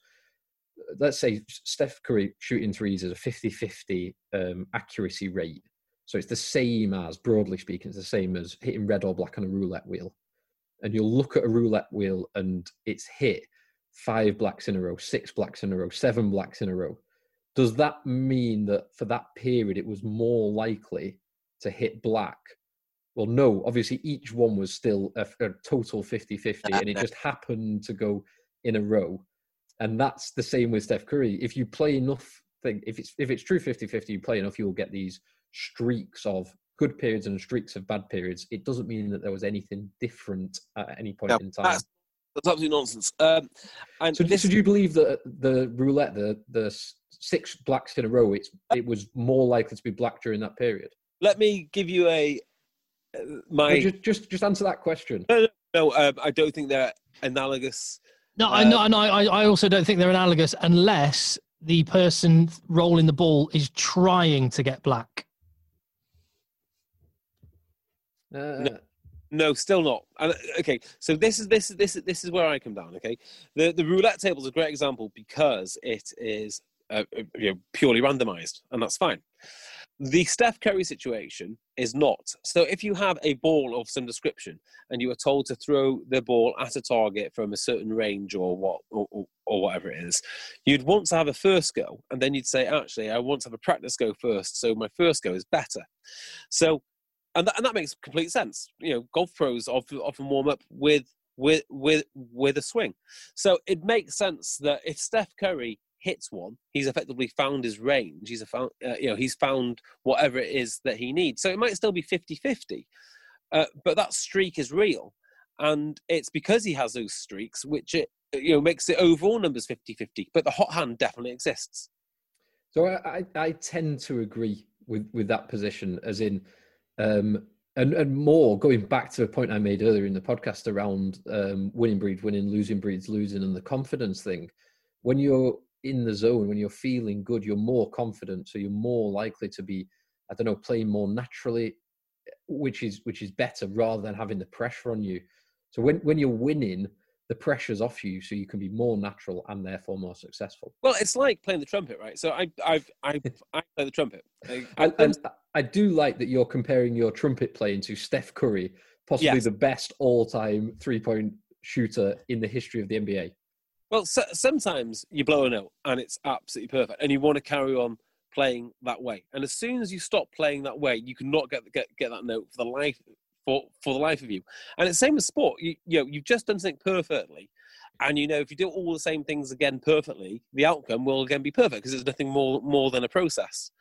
let's say Steph Curry shooting threes is a 50-50 um, accuracy rate. So it's the same as, broadly speaking, it's the same as hitting red or black on a roulette wheel. And you'll look at a roulette wheel and it's hit five blacks in a row, six blacks in a row, seven blacks in a row. Does that mean that for that period it was more likely to hit black? Well, no, obviously each one was still a, a total 50 50, and it just happened to go in a row. And that's the same with Steph Curry. If you play enough, thing, if it's if it's true 50 50, you play enough, you'll get these streaks of good periods and streaks of bad periods. It doesn't mean that there was anything different at any point No, in time. that's, that's absolute nonsense. Um, and So, this, so do you believe that the roulette, the the six blacks in a row, it's it was more likely to be black during that period? let me give you a uh, No, my just, just just answer that question. no. Um, I don't think they're analogous. No, I Uh, no, no, I, I also don't think they're analogous unless the person rolling the ball is trying to get black. Uh, No, still not. And uh, okay, so this is this is this is this is where I come down. Okay, the the roulette table is a great example because it is uh, uh, you know purely randomized, and that's fine. The Steph Curry situation is not. So if you have a ball of some description and you are told to throw the ball at a target from a certain range or what or, or, or whatever it is, you'd want to have a first go, and then you'd say, actually, I want to have a practice go first, so my first go is better. So and that, and that makes complete sense. You know, golf pros often, often warm up with with with with a swing, so it makes sense that if Steph Curry hits one, he's effectively found his range. He's a found, uh, you know, he's found whatever it is that he needs. So it might still be 50-50, uh, but that streak is real, and it's because he has those streaks which it you know makes the overall numbers 50-50. But the hot hand definitely exists. So I, I tend to agree with, with that position, as in, um, and and more going back to a point I made earlier in the podcast around um, winning breeds winning, losing breeds losing, and the confidence thing. When you're in the zone, when you're feeling good, you're more confident, so you're more likely to be, I don't know, playing more naturally. which is which is better rather than having the pressure on you. So when when you're winning, the pressure's off you, so you can be more natural and therefore more successful. Well, it's like playing the trumpet, right? So I, I've, I, I play the trumpet. I, I, and I do like that you're comparing your trumpet playing to Steph Curry, possibly Yes. the best all-time three-point shooter in the history of the NBA. Well, so, sometimes you blow a note and it's absolutely perfect, and you want to carry on playing that way. And as soon as you stop playing that way, you cannot get get get that note for the life for for the life of you. And it's the same with sport. You you know you've just done something perfectly, and you know if you do all the same things again perfectly, the outcome will again be perfect because there's nothing more more than a process.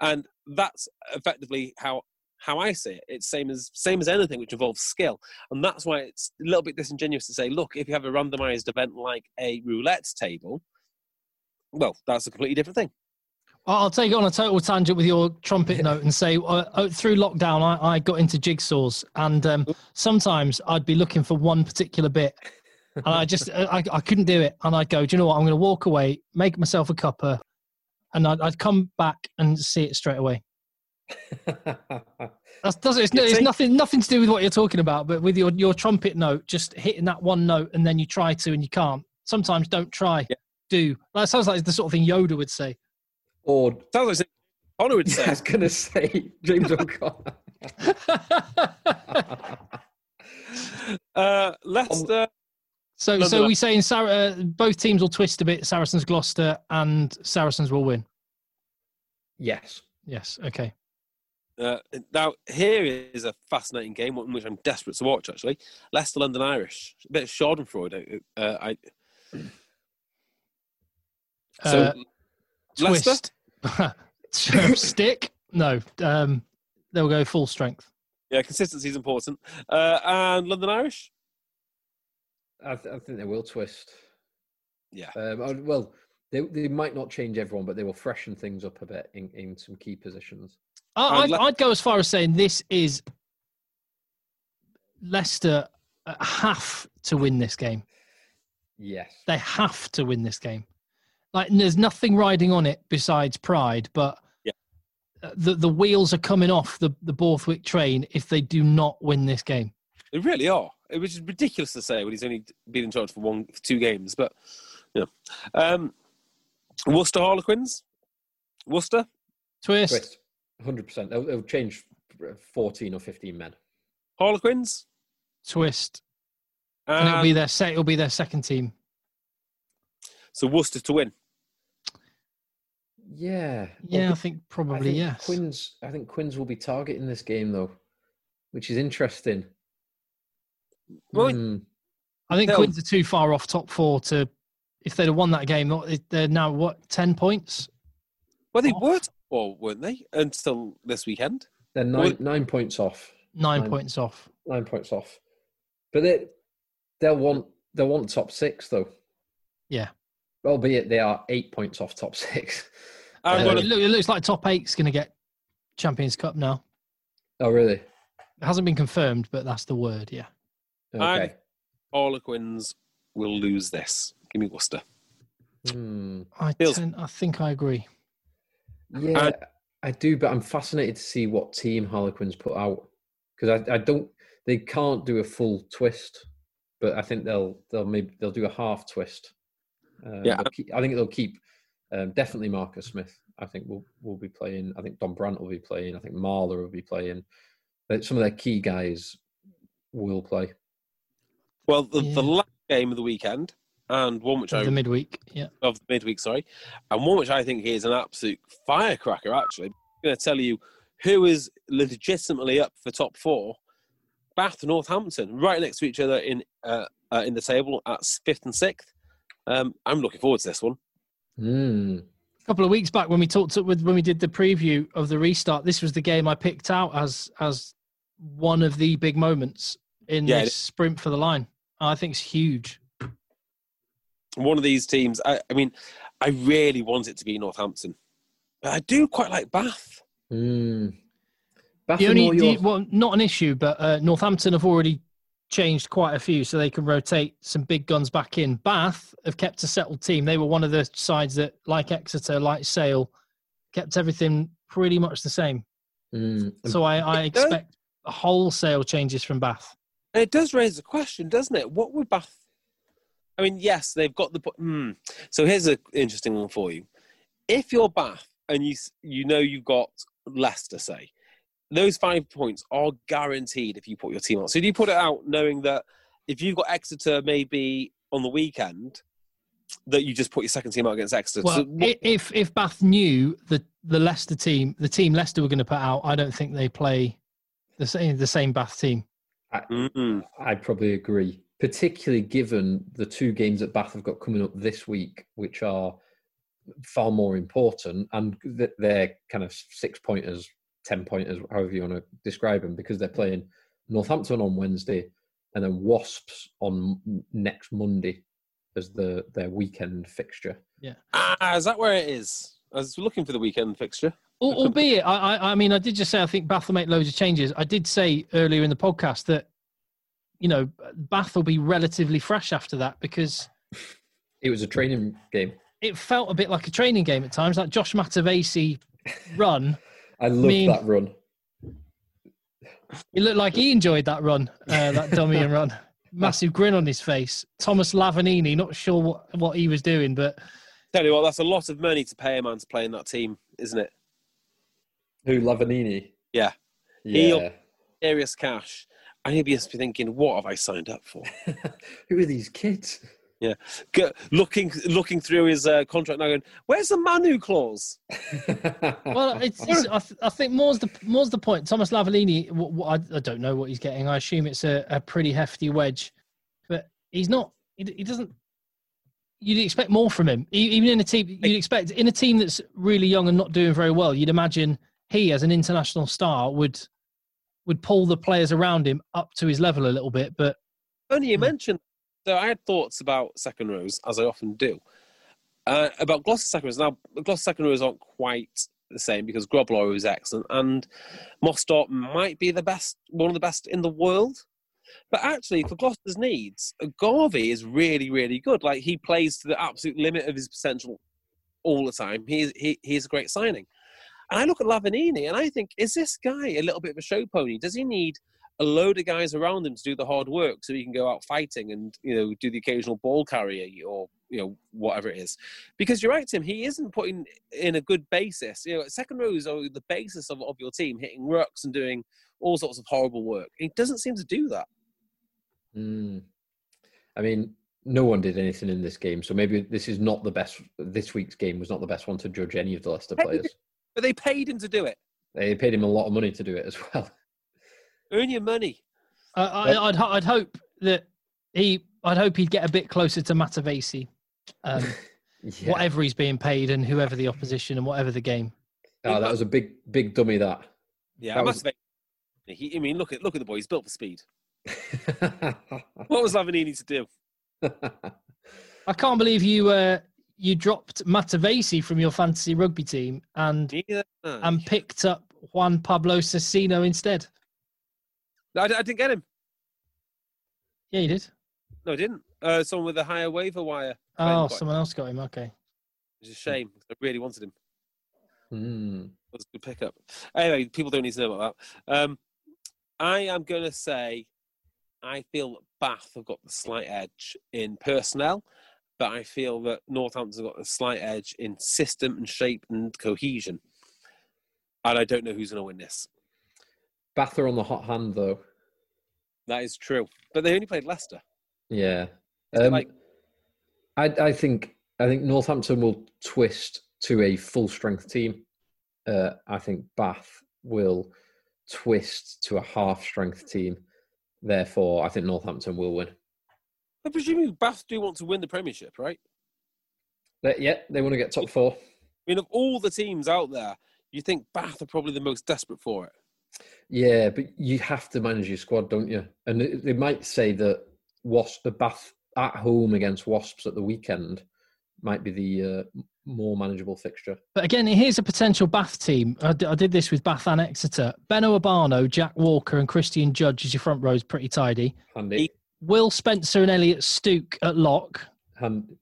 And that's effectively how how I see it. It's same as same as anything which involves skill, and that's why it's a little bit disingenuous to say, look, if you have a randomized event like a roulette table, well, that's a completely different thing. I'll take it on a total tangent with your trumpet note and say uh, uh, through lockdown, I, I got into jigsaws, and um, sometimes I'd be looking for one particular bit, and I just I, I couldn't do it, and I'd go, do you know what? I'm going to walk away, make myself a cuppa, and I'd, I'd come back and see it straight away. That's does it's, it's nothing nothing to do with what you're talking about, but with your your trumpet note, just hitting that one note and then you try to and you can't. Sometimes don't try, Yeah. do. That sounds like the sort of thing Yoda would say. Or Sounds like something Connor would I say. was going to say James O'Connor. uh, Leicester. So, so Nonetheless- we saying Sar- uh, both teams will twist a bit. Saracens, Gloucester, and Saracens will win. yes. Yes. Okay. Uh, now here is a fascinating game, one which I'm desperate to watch. Actually, Leicester London Irish, a bit of Schadenfreude. Uh, I so Uh, Leicester. Twist. Stick. No. Um, they'll go full strength. Yeah, consistency is important. Uh, and London Irish. I, th- I think they will twist. Yeah, Um, well, they they might not change everyone, but they will freshen things up a bit in, in some key positions. I, I'd I'd, le- I'd go as far as saying this is Leicester have to win this game. Yes. They have to win this game. Like there's nothing riding on it besides pride, but Yeah. uh, the the wheels are coming off the the Borthwick train if they do not win this game. they really are. It was ridiculous to say when he's only been in charge for one, for two games. But yeah, um, Worcester Harlequins. Worcester. Twist. Twist. 100%. They'll, they'll change 14 or 15 men. Harlequins. twist, and it'll be their se- it'll be their second team. so Worcester to win. Yeah. Yeah, I Well, think I probably think yes. Quins, I think Quins will be targeting this game, though, which is interesting. Well, Hmm. I think they'll- Quins are too far off top four to. If they'd have won that game, they're now what ten points. Well, they off. were top four, weren't they? Until this weekend. They're Well- nine, nine points off. Nine Nine. points off. Nine points off. But they, they'll want they'll want top six, though. Yeah. Albeit they are eight points off top six. I'm Uh, it, gonna, look- it looks like top eight's going to get Champions Cup now. Oh, really? It hasn't been confirmed, but that's the word. Yeah. I'm- Okay. Harlequins will lose this. Give me Worcester. Hmm. I Feels- tend, I think I agree. Yeah, I do, but I'm fascinated to see what team Harlequins put out because I, I don't. They can't do a full twist, but I think they'll they'll maybe they'll do a half twist. Um, Yeah. they'll keep- I think they'll keep um, definitely Marcus Smith. I think will will be playing. I think Dombrandt will be playing. I think Marler will be playing. But some of their key guys will play. Well, the, the last game of the weekend, and one which I The midweek. Yeah. of the midweek, sorry, and one which I think is an absolute firecracker. Actually, I'm going to tell you who is legitimately up for top four. Bath, Northampton, right next to each other in uh, uh, in the table at fifth and sixth. Um, I'm looking forward to this one. Hmm. A couple of weeks back when we talked to, with when we did the preview of the restart, this was the game I picked out as as one of the big moments in Yeah, this sprint for the line. I think it's huge. One of these teams. I, I mean, I really want it to be Northampton, but I do quite like Bath. Hmm. Bath The and only, all the, well, not an issue, but uh, Northampton have already changed quite a few, so they can rotate some big guns back in. Bath have kept a settled team. They were one of the sides that, like Exeter, like Sale, kept everything pretty much the same. Hmm. So I, I It does- expect wholesale changes from Bath. And it does raise a question, doesn't it? What would Bath? I mean, yes, they've got the. Hmm. So here's an interesting one for you. If you're Bath and you you know you've got Leicester, say, those five points are guaranteed if you put your team out. So do you put it out knowing that if you've got Exeter maybe on the weekend, that you just put your second team out against Exeter? Well, So what- if if Bath knew the the Leicester team, the team Leicester were going to put out, I don't think they play the same the same Bath team. Mm. I'd probably agree, particularly given the two games that Bath have got coming up this week, which are far more important, and th- they're kind of six pointers, ten pointers, however you want to describe them, because they're playing Northampton on Wednesday and then Wasps on next Monday as the their weekend fixture. Yeah. Ah, is that where it is? I was looking for the weekend fixture. Al- Albeit, I, I, I mean, I did just say I think Bath will make loads of changes. I did say earlier in the podcast that, you know, Bath will be relatively fresh after that because It was a training game. it felt a bit like a training game at times, like Josh Matavesi run. I loved mean- that run. It looked like he enjoyed that run, uh, that dummy and run. Massive grin on his face. Thomas Lavanini, not sure what, what he was doing, but Tell you what, that's a lot of money to pay a man to play in that team, isn't it? Who Lavanini? Yeah. Yeah. He'll- Serious cash. And he'll be thinking, what have I signed up for? Who are these kids? Yeah. Go, looking looking through his uh, contract now going, where's the Manu clause? well, it's, it's I, th- I think more's the more's the point. Thomas Lavanini, w- w- I, I don't know what he's getting. I assume it's a, a pretty hefty wedge, but he's not. He, he doesn't. You'd expect more from him, E- even in a team. You'd expect in a team that's really young and not doing very well. You'd imagine he, as an international star, would would pull the players around him up to his level a little bit. But Only you Hmm. mentioned. So I had thoughts about second rows, as I often do. Uh, about Gloucester second rows. Now, Gloucester second rows aren't quite the same because Grobler is excellent, and Mostert might be the best, one of the best in the world. But actually, for Gloucester's needs, Garvey is really, really good. Like he plays to the absolute limit of his potential all the time. He's he, he's a great signing. And I look at Lavanini and I think, is this guy a little bit of a show pony? Does he need a load of guys around him to do the hard work so he can go out fighting and you know do the occasional ball carrier or you know whatever it is? Because you're right, Tim. He isn't putting in a good basis. You know, second rows are the basis of, of your team, hitting rucks and doing all sorts of horrible work. He doesn't seem to do that. Mm. I mean, no one did anything in this game, so maybe this is not the best. This week's game was not the best one to judge any of the Leicester players. But they paid him to do it. They paid him a lot of money to do it as well. Earn your money. I, I, I'd I'd hope that he. I'd hope he'd get a bit closer to Matavesi. Um, Yeah. whatever he's being paid and whoever the opposition and whatever the game. Oh, that was a big, big dummy. That. Yeah, That I was- must. He, I mean, look at look at the boy. He's built for speed. What was Lavanini to do? I can't believe you uh, you dropped Matavesi from your fantasy rugby team and Neither. and picked up Juan Pablo Socino instead. I, I didn't get him. Yeah, you did. No, I didn't. Uh, someone with a higher waiver wire. Oh, quite- someone else got him. Okay. It's a shame. I really wanted him. Hmm. It was a good pickup. Anyway, people don't need to know about that. Um, I am going to say I feel that Bath have got the slight edge in personnel, but I feel that Northampton's got the slight edge in system and shape and cohesion. And I don't know who's going to win this. Bath are on the hot hand, though. That is true. But they only played Leicester. Yeah. Um, like- I, I think I think Northampton will twist to a full strength team. Uh, I think Bath will twist to a half strength team. Therefore, I think Northampton will win. I presume Bath do want to win the Premiership, right? They- yeah, they want to get top four. I mean, of all the teams out there, you think Bath are probably the most desperate for it. Yeah, but you have to manage your squad, don't you? And they- they might say that Wasp, the Bath at home against Wasps at the weekend might be the uh, more manageable fixture. But again, here's a potential Bath team. I d- I did this with Bath and Exeter. Beno Obano, Jack Walker, and Christian Judge as your front row is pretty tidy. Handy. Will Spencer and Elliott Stooke at lock. Hand,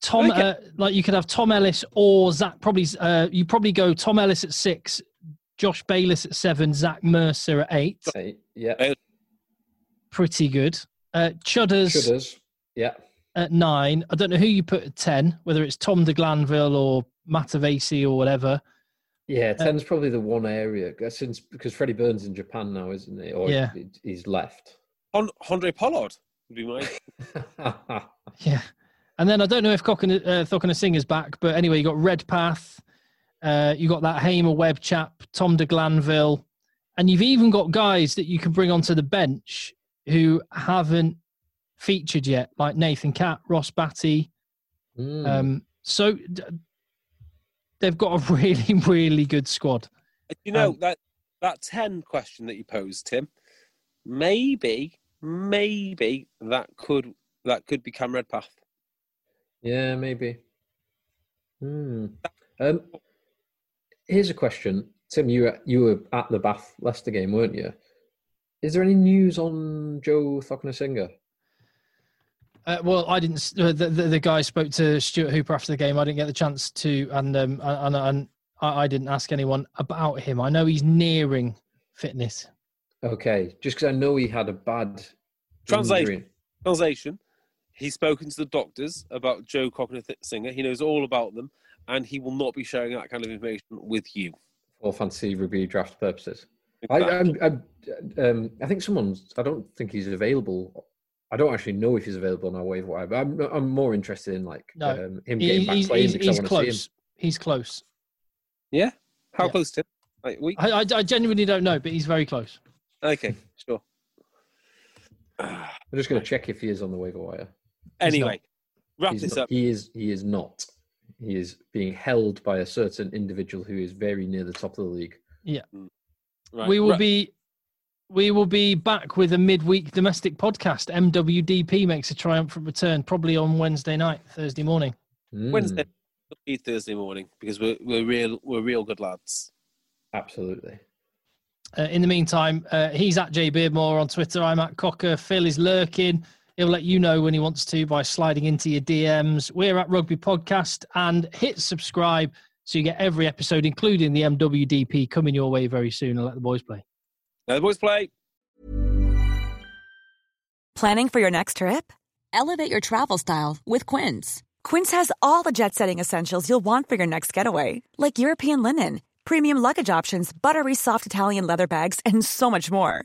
Tom, Okay. uh, like you could have Tom Ellis or Zach. Probably, uh, you probably go Tom Ellis at six, Josh Bayliss at seven, Zach Mercer at eight. Eight, yeah. Pretty good. Uh, Chudders, Chudders, yeah. at nine. I don't know who you put at 10, whether it's Tom de Glanville or Matavesi or whatever. Yeah, Uh, ten's probably the one area uh, since because Freddie Burns in Japan now, isn't he? Or Yeah. he- he's left. Hon- Andre Pollard would be my. Yeah. And then I don't know if Cocken, uh, Cokanasiga's back, but anyway, you got Redpath, uh, you got that Hamer Webb chap, Tom de Glanville, and you've even got guys that you can bring onto the bench who haven't featured yet, like Nathan Catt, Ross Batty. Mm. Um, so d- they've got a really, really good squad. You know Um, that that ten question that you posed, Tim. Maybe, maybe that could that could become Redpath. Yeah, maybe. Hmm. Um, here's a question, Tim. You were, you were at the Bath Leicester game, weren't you? Is there any news on Joe Singer? Uh, well, I didn't. Uh, the, the the guy spoke to Stuart Hooper after the game. I didn't get the chance to, and um, and, and I, I didn't ask anyone about him. I know he's nearing fitness. Okay, just because I know he had a bad Translation. injury. Translation: He's spoken to the doctors about Joe Cockney Singer. He knows all about them, and he will not be sharing that kind of information with you. for fantasy review draft purposes. I, Exactly. I'm, I'm, um, I think someone's. I don't think he's available. I don't actually know if he's available on our waiver wire. But I'm, I'm more interested in like No, um, him He- getting back he's playing he's, because he's I want to see him. close. He's close. Yeah. How Yeah. close, Tim? Like, we... I, I, I genuinely don't know, but he's very close. Okay, sure. I'm just going to check if he is on the waiver wire. Anyway, wrap He's this not- up. He is. He is not. He is being held by a certain individual who is very near the top of the league. Yeah. Right. we will Ra- be we will be back with a midweek domestic podcast. MWDP makes a triumphant return, probably on Wednesday night, Thursday morning. Mm, Wednesday, it'll be Thursday morning because we're we're real we're real good lads. Absolutely. Uh, in the meantime, uh, he's at J Beardmore on Twitter. I'm at Cocker. Phil is lurking. He'll let you know when he wants to by sliding into your DMs. We're at Rugby Podcast and hit subscribe so you get every episode, including the MWDP, coming your way very soon. And let the boys play. Now the boys play. Planning for your next trip? Elevate your travel style with Quince. Quince has all the jet setting essentials you'll want for your next getaway, like European linen, premium luggage options, buttery soft Italian leather bags, and so much more.